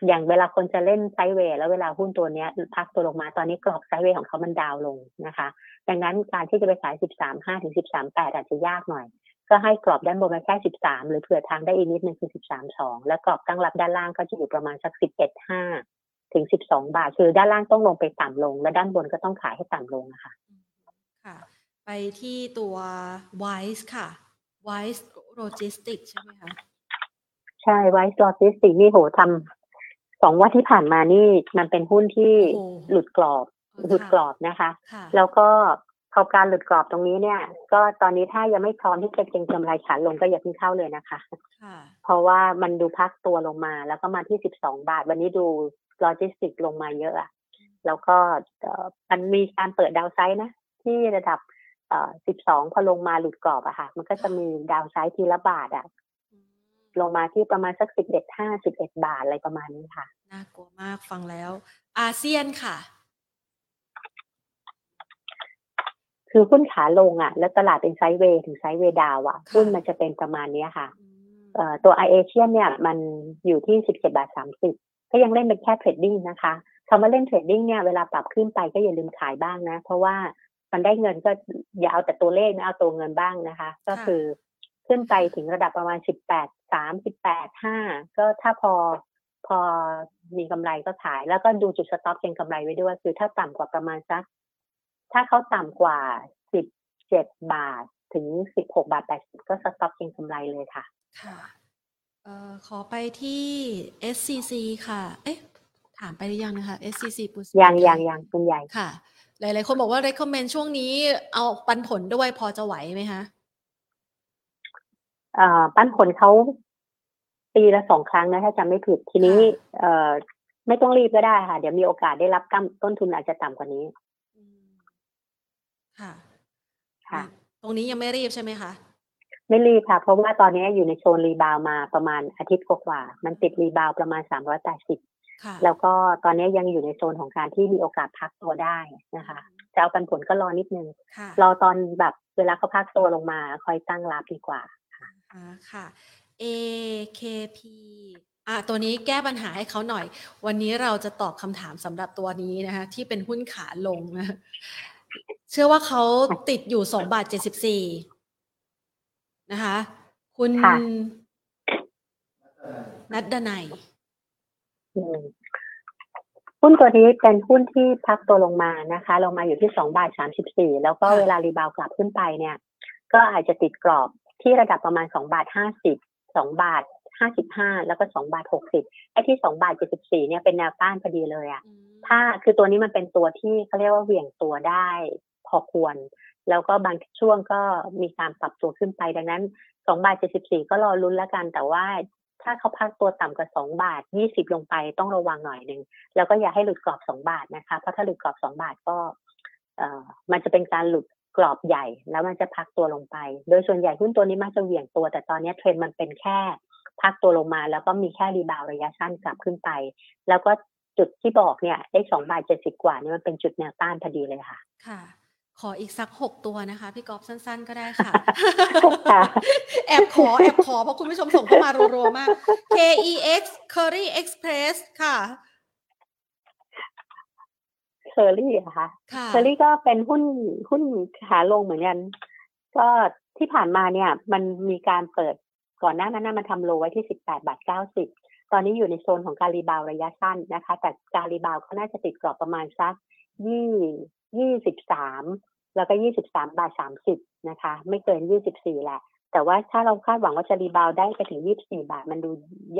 อย่างเวลาคนจะเล่น sideway แล้วเวลาหุ้นตัวเนี้ยพักตัวลงมาตอนนี้กรอบ sideway ของเขามัน down ลงนะคะ ดังนั้นการที่จะไปขาย 13.5 ถึง 13.8 อาจจะยากหน่อย ก็ให้กรอบด้านบนมาแค่13หรือเผื่อทางได้อีกนิดนึงคือ13.2แล้วกรอบตั้งรับด้านล่างก็จะอยู่ประมาณสัก11.5ถึง12บาท คือด้านล่างต้องลงไปต่ำลง และด้านบนก็ต้องขายให้ต่ำลงนะคะค่ะ ไปที่ตัว Wise ค่ะ Wise Logistics ใช่ไหมคะใช่ไว้ลอจิสติกนี่โหทำสองวันที่ผ่านมานี่มันเป็นหุ้นที่โอ้หลุดกรอบเออหลุดค่ะกรอบนะคะค่ะแล้วก็ พอการหลุดกรอบตรงนี้เนี่ย ก็ตอนนี้ถ้ายังไม่พร้อมที่จะเก็งกำไรขาลงก็อย่าเพิ่งเข้าเลยนะคะค่ะเพราะว่ามันดูพักตัวลงมา แล้วก็มาที่12บาท วันนี้ดูโลจิสติกลงมาเยอะอะแล้วก็เอ่อมันมีการเปิด downside นะ ที่ระดับเอ่อ12พอลงมาหลุดกรอบอะค่ะ มันก็จะมี downside ทีละบาทอะลงมาที่ประมาณสัก11 5 11บาทอะไรประมาณนี้ค่ะ น่ากลัวมากฟังแล้ว อาเซียนค่ะ คือหุ้นขาลงอะแล้วตลาดเป็น sideway ถึง sideway down อะค่ะหุ้นมันจะเป็นประมาณเนี้ยค่ะอืมเอ่อตัวไอเอเชียเนี่ยมันอยู่ที่17บาท30ก็ยังเล่นเป็นแค่ trading นะคะคำว่าเล่น trading เนี่ยเวลาปรับขึ้นไปก็อย่าลืมขายบ้างนะ เพราะว่ามันได้เงินก็อย่าเอาแต่ตัวเลขนะเอาตัวเงินบ้างนะคะ ก็คือขึ้นไปถึงระดับประมาณ18 3 18 5ก็ถ้าพอพอพอมีกำไรก็ขาย แล้วก็ดูจุด stop เก็งกำไรไว้ด้วย คือถ้าต่ำกว่าประมาณสัก ถ้าเขาต่ำกว่าสิบเจ็ดบาทถึงสิบหกบาทแปดสิบก็ stop เก็งกำไรเลยค่ะ ค่ะเอ่อขอไปที่ SCC ค่ะ เอ๊ะ ถามไปหรือยังนะคะ SCC ปูสยังยังยังคุณใหญ่ค่ะ หลาย ๆ คนบอกว่า recommend ช่วงนี้เอาปันผลด้วยพอจะไหวไหมคะเอ่อปั้นผลเขาปีละสองครั้งนะถ้าจำไม่ผิดทีนี้ เอ่อไม่ต้องรีบก็ได้ค่ะ เดี๋ยวมีโอกาสได้รับตั้มต้นทุนอาจจะต่ำกว่านี้อืม ค่ะค่ะ ตรงนี้ยังไม่รีบใช่ไหมคะไม่รีบค่ะ เพราะว่าตอนนี้อยู่ในโซนรีบาวมาประมาณอาทิตย์กว่าๆมันติดรีบาวประมาณสามร้อยแปดสิบค่ะแล้วก็ตอนนี้ยังอยู่ในโซนของการที่มีโอกาสพักตัวได้นะคะจะเอาปันผลก็รอนิดนึงค่ะรอตอนแบบเวลาเขาพักตัวลงมาคอยตั้งรับดีกว่าอ่าค่ะ AKP อะตัวนี้แก้ปัญหาให้เขาหน่อย วันนี้เราจะตอบคำถามสำหรับตัวนี้นะคะที่เป็นหุ้นขาลงนะ เชื่อว่าเขาติดอยู่สองบาทเจ็ดสิบสี่นะคะ คุณค่ะนัดดนัยอืมหุ้นตัวนี้เป็นหุ้นที่พักตัวลงมานะคะ ลงมาอยู่ที่สองบาทสามสิบสี่แล้วก็ค่ะเวลารีบาวกลับขึ้นไปเนี่ย ก็อาจจะติดกรอบที่ระดับประมาณสองบาทห้าสิบสองบาทห้าสิบห้าแล้วก็สองบาทหกสิบไอ้ที่สองบาทเจ็ดสิบสี่เนี่ยเป็นแนวต้านพอดีเลยอะอืม ถ้าคือตัวนี้มันเป็นตัวที่เขาเรียกว่าเหวี่ยงตัวได้พอควร แล้วก็บางช่วงก็มีการปรับตัวขึ้นไปดังนั้นสองบาทเจ็ดสิบสี่ก็รอลุ้นแล้วกัน แต่ว่าถ้าเขาพักตัวต่ำกว่าสองบาทยี่สิบลงไปต้องระวังหน่อยหนึ่งแล้วก็อย่าให้หลุดกรอบสองบาทนะคะเพราะถ้าหลุดกรอบสองบาทก็เอ่อมันจะเป็นการหลุดกรอบใหญ่ แล้วมันจะพักตัวลงไป โดยส่วนใหญ่หุ้นตัวนี้มักจะเหวี่ยงตัว แต่ตอนนี้เทรนด์มันเป็นแค่พักตัวลงมาแล้วก็มีแค่ rebound ระยะสั้นกลับขึ้นไป แล้วก็ จุดที่บอกเนี่ยได้สองบาทเจ็ดสิบกว่าเนี่ยมันเป็นจุดแนวต้านพอดีเลยค่ะ ค่ะ ขออีกสักหกตัวนะคะ พี่กอล์ฟสั้น ๆ ก็ได้ค่ะค่ะแอบขอแอบขอเพราะคุณผู้ชมส่งเข้ามารัวๆมาก KEX Kerry Express ค่ะเคอรี่อะค่ะค่ะเคอรี่ก็เป็นหุ้นหุ้นขาลงเหมือนกัน ก็ที่ผ่านมาเนี่ย มันมีการเปิดก่อนหน้านั้นนะมันทำ low ไว้ที่สิบแปดบาทเก้าสิบ ตอนนี้อยู่ในโซนของการ rebound ระยะสั้นนะคะ แต่การ rebound ก็น่าจะติดกรอบประมาณสักยี่ยี่สิบสามแล้วก็ยี่สิบสามบาทสามสิบนะคะ ไม่เกินยี่สิบสี่แหละ แต่ว่าถ้าเราคาดหวังว่าจะรีบาวด์ได้ไปถึงยี่สิบสี่บาทมันดู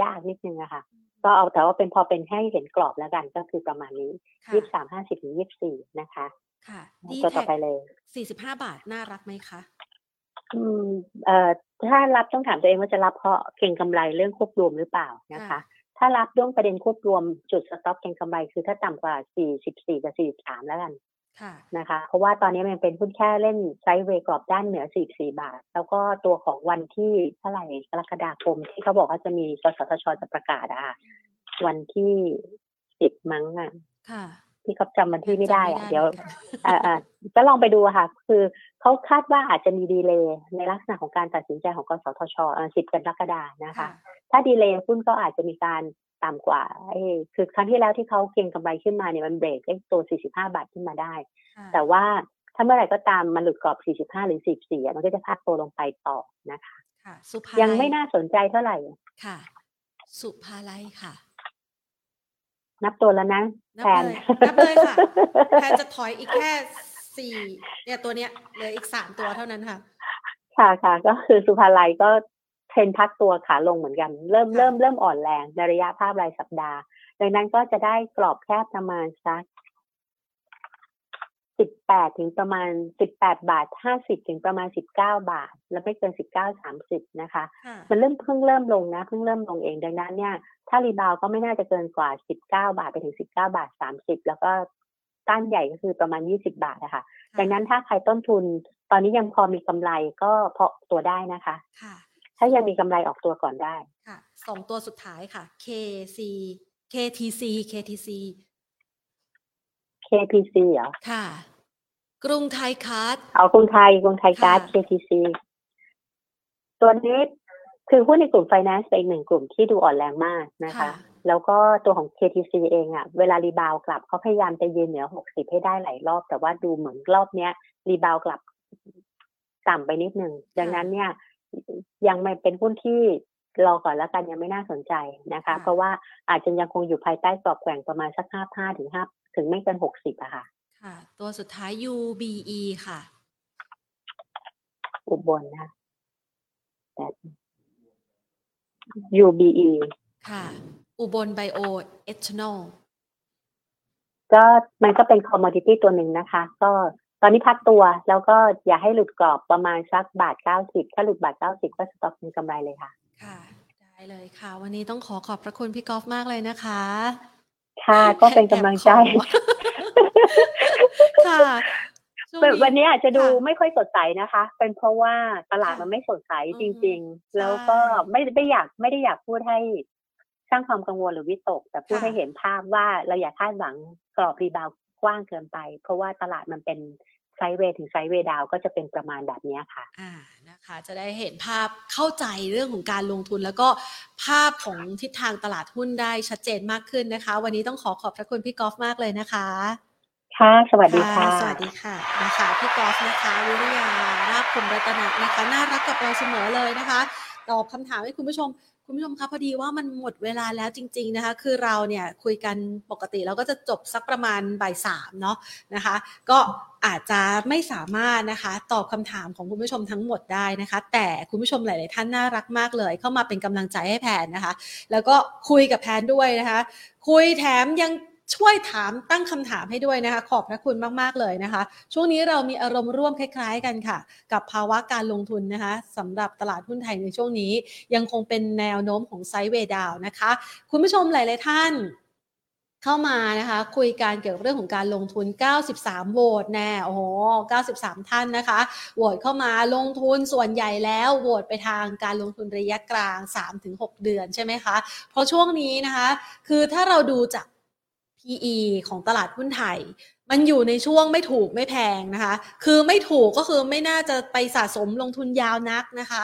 ยากนิดนึงอะค่ะ ก็เอาแต่ว่าเป็นพอเป็นให้เห็นกรอบแล้วกันก็คือประมาณนี้ค่ะยี่สิบสามห้าสิบถึงยี่สิบสี่นะคะ ค่ะตัวต่อ D-Tech ไปเลยสี่สิบห้าบาทน่ารักไหมคะอืมเอ่อ ถ้ารับต้องถามตัวเองว่าจะรับเพราะเก่งกำไรเรื่องควบรวมหรือเปล่านะคะค่ะถ้ารับเรื่องประเด็นควบรวมจุด stop เก็งกำไรคือถ้าต่ำกว่า 44 กับ 43 แล้วกันค่ะนะคะ เพราะว่าตอนนี้มันเป็นหุ้นแค่เล่น sideway กรอบด้านเหนือ 44 บาท แล้วก็ตัวของวันที่เท่าไหร่กรกฎาคมที่เขาบอกว่าจะมีกสทชจะประกาศอะค่ะวันที่ 10 มั้งอะ ค่ะที่เขาจำวันที่ไม่ได้อะเดี๋ยวเหมือนกันอ่าอ่าก็ลองไปดูอะค่ะ คือเขาคาดว่าอาจจะมี delay ในลักษณะของการตัดสินใจของกสทชสิบกรกฎานะคะค่ะถ้าดีเลย์หุ้นก็อาจจะมีการต่ำกว่าไอ้คือครั้งที่แล้วที่เขาเก็งกำไรขึ้นมาเนี่ยมันเบรกไอ้ตัว 45 บาทขึ้นมาได้ค่ะแต่ว่าถ้าเมื่อไหร่ก็ตามมันหลุดกรอบ 45 หรือ 44อะมันก็จะพักตัวลงไปต่อนะคะค่ะสุภายังลัไม่น่าสนใจเท่าไหร่ค่ะ สุภาลัยค่ะ นับตัวแล้วนะนับแทนเลยนับเลยค่ะแทนจะถอยอีกแค่สี่เนี่ยตัวเนี้ยเหลืออีกสามตัวเท่านั้นค่ะ ค่ะค่ะก็คือศุภาลัยก็เทรนด์พักตัวขาลงเหมือนกัน เริ่มค่ะเริ่มเริ่มอ่อนแรงในระยะภาพรายสัปดาห์ ดังนั้นก็จะได้กรอบแคบประมาณสัก สิบแปดถึงประมาณสิบแปดบาทห้าสิบถึงประมาณสิบเก้าบาท แล้วไม่เกินสิบเก้าสามสิบนะคะค่ะมันเริ่มเพิ่งเริ่มลงนะเพิ่งเริ่มลงเองดังนั้นเนี่ย ถ้า rebound ก็ไม่น่าจะเกินกว่าสิบเก้าบาทไปถึงสิบเก้าบาทสามสิบแล้วก็ต้านใหญ่ก็คือประมาณยี่สิบาทนะคะดังนั้นถ้าใครต้นทุนตอนนี้ยังพอมีกำไรก็พอตัวได้นะคะค่ะ ถ้ายังมีกำไรออกตัวก่อนได้ค่ะสองตัวสุดท้ายค่ะ KC KTC KTC KPC เหรอค่ะ กรุงไทยคาร์ดเอากรุงไทยกรุงไทยการ์ดค่ะ KTC ตัวนี้คือหุ้นในกลุ่ม finance เป็นอีกหนึ่งกลุ่มที่ดูอ่อนแรงมากนะคะค่ะแล้วก็ตัวของ KTC เองอะ่ะ เวลา rebound กลับเขาพยายามจะยืนเหนือ60ให้ได้หลายรอบ แต่ว่าดูเหมือนรอบเนี้ย rebound กลับต่ำไปนิดนึงดังนั้นเนี่ย ยังไม่เป็นหุ้นที่รอก่อนแล้วกันยังไม่น่าสนใจนะคะ เพราะว่าอาจจะยังคงอยู่ภายใต้กรอบแกว่งประมาณสักห้าห้าถึงห้า ถึงไม่เกินหกสิบอะค่ะ ค่ะ ตัวสุดท้าย UBE ค่ะ อุบลนะแต่ UBE ค่ะ อุบลไบโอเอทนอลก็มันก็เป็นคอมมอดิตี้ตัวหนึ่งนะคะ ก็ตอนนี้พักตัวแล้วก็อย่าให้หลุดกรอบประมาณสักบาทเก้าสิบถ้าหลุดบาทเก้าสิบก็สต็อกมีกำไรเลยค่ะ ค่ะ ได้เลยค่ะ วันนี้ต้องขอขอบพระคุณพี่กอล์ฟมากเลยนะคะ ค่ะก็เป็นกำลังใจค่ะช่วงวันนี้อาจจะดูค่ะไม่ค่อยสดใสนะคะ เป็นเพราะว่าตลาดค่ะมันไม่สดใสอืมจริง ๆ แล้วก็ใช่ไม่ไม่อยากไม่ได้อยากพูดให้สร้างความกังวลหรือวิตก แต่พูดค่ะให้เห็นภาพว่าเราอย่าคาดหวังกรอบ rebound กว้างเกินไป เพราะว่าตลาดมันเป็น sideway ถึง sideway down ก็จะเป็นประมาณแบบนี้ค่ะอ่านะคะจะได้เห็นภาพเข้าใจเรื่องของการลงทุน แล้วก็ภาพของทิศทางตลาดหุ้นได้ชัดเจนมากขึ้นนะคะ วันนี้ต้องขอขอบพระคุณพี่กอล์ฟมากเลยนะคะค่ะสวัสดีค่ะ สวัสดีค่ะนะคะพี่กอล์ฟนะคะวิริยาราบคมรัตนะนะคะน่ารักกับเราเสมอเลยนะคะ ตอบคำถามให้คุณผู้ชม คุณผู้ชมคะพอดีว่ามันหมดเวลาแล้วจริง ๆนะคะ คือเราเนี่ยคุยกันปกติเราก็จะจบสักประมาณบ่ายสามเนาะนะคะ ก็ อาจจะไม่สามารถนะคะ ตอบคำถามของคุณผู้ชมทั้งหมดได้นะคะ แต่คุณผู้ชมหลาย ๆ ท่านน่ารักมากเลย เข้ามาเป็นกำลังใจให้แพนนะคะ แล้วก็คุยกับแพนด้วยนะคะ คุยแถมยังช่วยถามตั้งคำถามให้ด้วยนะคะ ขอบพระคุณมาก ๆ เลยนะคะ ช่วงนี้เรามีอารมณ์ร่วมคล้าย ๆ กันค่ะ กับภาวะการลงทุนนะคะสำหรับตลาดหุ้นไทยในช่วงนี้ ยังคงเป็นแนวโน้มของไซด์เวย์ดาวนะคะ คุณผู้ชมหลาย ๆ ท่าน เข้ามานะคะ คุยการเกี่ยวกับเรื่องของการลงทุน 93 โหวตแน่โอ้โห 93 ท่านนะคะโหวตเข้ามาลงทุนส่วนใหญ่แล้วโหวตไปทางการลงทุนระยะกลาง 3-6 เดือนใช่ไหมคะ เพราะช่วงนี้นะคะ คือถ้าเราดูจาก PE ของตลาดหุ้นไทย มันอยู่ในช่วงไม่ถูกไม่แพงนะคะ คือไม่ถูกก็คือไม่น่าจะไปสะสมลงทุนยาวนักนะคะ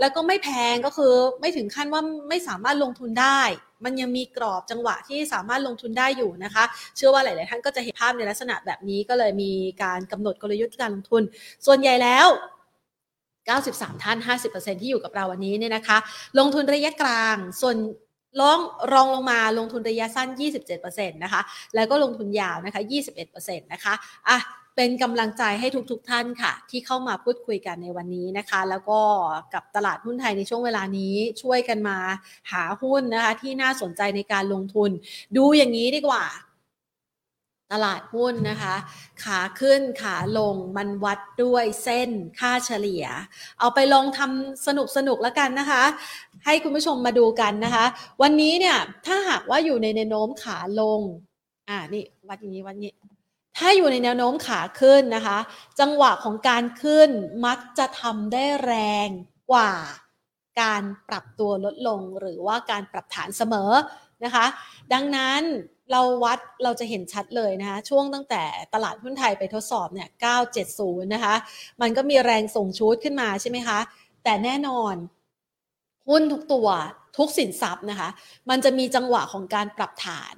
แล้วก็ไม่แพงก็คือไม่ถึงขั้นว่าไม่สามารถลงทุนได้ มันยังมีกรอบจังหวะที่สามารถลงทุนได้อยู่นะคะ เชื่อว่าหลาย ๆ ท่านก็จะเห็นภาพในลักษณะแบบนี้ก็เลยมีการกำหนดกลยุทธ์การลงทุน ส่วนใหญ่แล้ว93 ท่าน 50%ที่อยู่กับเราวันนี้เนี่ยนะคะ ลงทุนระยะกลาง ส่วน รองรองลงมาลงทุนระยะสั้น 27%นะคะ แล้วก็ลงทุนยาวนะคะ 21%นะคะอะเป็นกำลังใจให้ทุกๆทท่านค่ะ ที่เข้ามาพูดคุยกันในวันนี้นะคะ แล้วก็กับตลาดหุ้นไทยในช่วงเวลานี้ช่วยกันมาหาหุ้นนะคะ ที่น่าสนใจในการลงทุน ดูอย่างนี้ดีกว่า ตลาดหุ้นนะคะ ขาขึ้นขาลงมันวัดด้วยเส้นค่าเฉลี่ย เอาไปลองทำสนุกสนุกแล้วกันนะคะ ให้คุณผู้ชมมาดูกันนะคะ วันนี้เนี่ยถ้าหากว่าอยู่ในแนวโน้มขาลง อ่านี่วัดอย่างนี้วัดอย่างนี้ ถ้าอยู่ในแนวโน้มขาขึ้นนะคะ จังหวะของการขึ้นมักจะทำได้แรงกว่าการปรับตัวลดลงหรือว่าการปรับฐานเสมอนะคะ ดังนั้น เราวัดเราจะเห็นชัดเลยนะคะช่วงตั้งแต่ตลาดหุ้นไทยไปทดสอบเนี่ย 970 นะคะ มันก็มีแรงส่งชูดขึ้นมาใช่ไหมคะ แต่แน่นอน หุ้นทุกตัวทุกสินทรัพย์นะคะ มันจะมีจังหวะของการปรับฐาน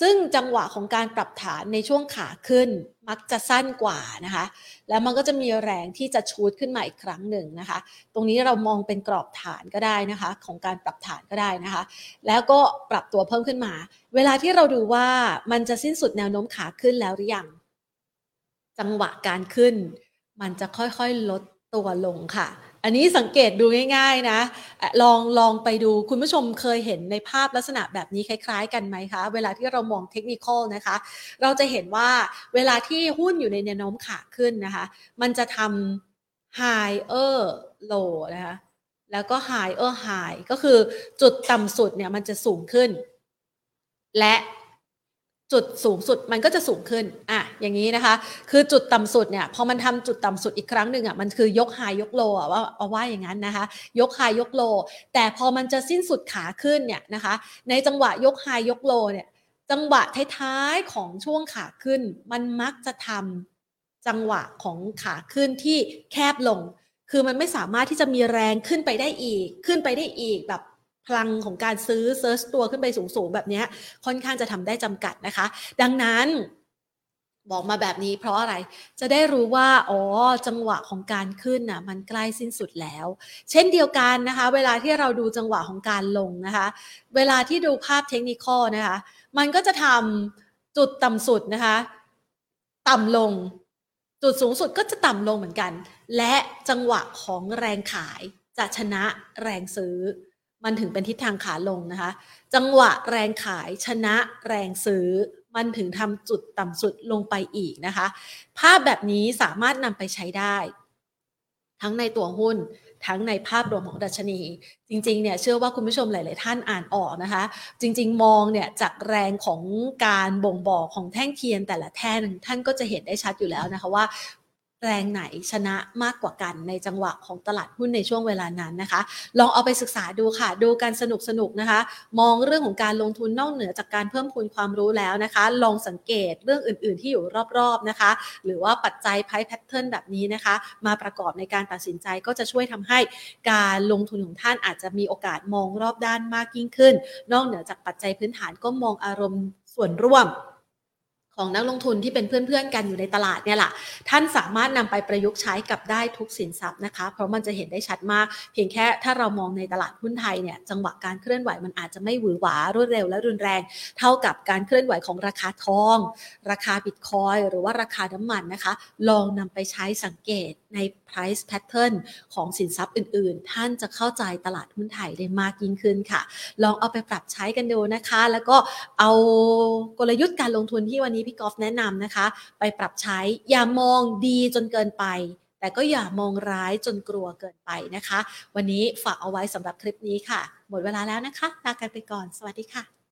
ซึ่งจังหวะของการปรับฐานในช่วงขาขึ้นมักจะสั้นกว่านะคะ แล้วมันก็จะมีแรงที่จะชูดขึ้นมาอีกครั้งหนึ่งนะคะ ตรงนี้เรามองเป็นกรอบฐานก็ได้นะคะ ของการปรับฐานก็ได้นะคะ แล้วก็ปรับตัวเพิ่มขึ้นมา เวลาที่เราดูว่ามันจะสิ้นสุดแนวโน้มขาขึ้นแล้วหรือยัง จังหวะการขึ้น มันจะค่อยๆลดตัวลงค่ะ อันนี้สังเกตดูง่ายๆนะ ลองลองไปดูคุณผู้ชมเคยเห็นในภาพลักษณะแบบนี้คล้ายๆ กันไหมคะ เวลาที่เรามองเทคนิคนะคะ เราจะเห็นว่าเวลาที่หุ้นอยู่ในแนวโน้มขาขึ้นนะคะ มันจะทำ higher low นะคะแล้วก็ higher high ก็คือจุดต่ำสุดเนี่ยมันจะสูงขึ้น และ จุดสูงสุดมันก็จะสูงขึ้น อะ อย่างนี้นะคะ คือจุดต่ำสุดเนี่ย พอมันทำจุดต่ำสุดอีกครั้งหนึ่งอะ มันคือยกไฮยกโลอะว่าเอาว่าอย่างนั้นนะคะ ยกไฮยกโล แต่พอมันจะสิ้นสุดขาขึ้นเนี่ยนะคะ ในจังหวะยกไฮยกโลเนี่ย จังหวะท้ายๆของช่วงขาขึ้น มันมักจะทำจังหวะของขาขึ้นที่แคบลง คือมันไม่สามารถที่จะมีแรงขึ้นไปได้อีก ขึ้นไปได้อีกแบบ พลังของการซื้อเซิร์ชตัวขึ้นไปสูงๆ แบบนี้ค่อนข้างจะทำได้จำกัดนะคะ ดังนั้นบอกมาแบบนี้เพราะอะไร จะได้รู้ว่า อ๋อ จังหวะของการขึ้นน่ะ มันใกล้สิ้นสุดแล้ว เช่นเดียวกันนะคะ เวลาที่เราดูจังหวะของการลงนะคะ เวลาที่ดูภาพเทคนิคนะคะ มันก็จะทำจุดต่ำสุดนะคะ ต่ำลง จุดสูงสุดก็จะต่ำลงเหมือนกัน และจังหวะของแรงขายจะชนะแรงซื้อ มันถึงเป็นทิศทางขาลงนะคะ จังหวะแรงขายชนะแรงซื้อ มันถึงทำจุดต่ำสุดลงไปอีกนะคะ ภาพแบบนี้สามารถนำไปใช้ได้ ทั้งในตัวหุ้นทั้งในภาพรวมของดัชนี จริงๆเนี่ยเชื่อว่าคุณผู้ชมหลาย ๆ ท่านอ่านออกนะคะ จริง ๆ มองเนี่ยจากแรงของการบ่งบอกของแท่งเทียนแต่ละแท่งท่านก็จะเห็นได้ชัดอยู่แล้วนะคะว่า แรงไหนชนะมากกว่ากันในจังหวะของตลาดหุ้นในช่วงเวลานั้นนะคะ ลองเอาไปศึกษาดูค่ะ ดูกันสนุกสนุกนะคะ มองเรื่องของการลงทุนนอกเหนือจากการเพิ่มพูนความรู้แล้วนะคะ ลองสังเกตเรื่องอื่น ๆ ที่อยู่รอบๆนะคะ หรือว่าปัจจัยไพ่แพทเทิร์นแบบนี้นะคะ มาประกอบในการตัดสินใจก็จะช่วยทำให้การลงทุนของท่านอาจจะมีโอกาสมองรอบด้านมากยิ่งขึ้น นอกเหนือจากปัจจัยพื้นฐานก็มองอารมณ์ส่วนร่วม ของนักลงทุนที่เป็นเพื่อนๆกันอยู่ในตลาดเนี่ยแหละท่านสามารถนำไปประยุกต์ใช้กับได้ทุกสินทรัพย์นะคะ เพราะมันจะเห็นได้ชัดมาก เพียงแค่ถ้าเรามองในตลาดหุ้นไทยเนี่ยจังหวะการเคลื่อนไหวมันอาจจะไม่หวือหวารวดเร็วและรุนแรง เท่ากับการเคลื่อนไหวของราคาทอง ราคาบิตคอยหรือว่าราคาน้ำมันนะคะ ลองนำไปใช้สังเกต ใน price pattern ของสินทรัพย์อื่น ๆ ท่านจะเข้าใจตลาดหุ้นไทยได้มากยิ่งขึ้นค่ะ ลองเอาไปปรับใช้กันดูนะคะ แล้วก็เอากลยุทธ์การลงทุนที่วันนี้พี่กอล์ฟแนะนำนะคะ ไปปรับใช้อย่ามองดีจนเกินไปแต่ก็อย่ามองร้ายจนกลัวเกินไปนะคะ วันนี้ฝากเอาไว้สำหรับคลิปนี้ค่ะ หมดเวลาแล้วนะคะลากันไปก่อน สวัสดีค่ะ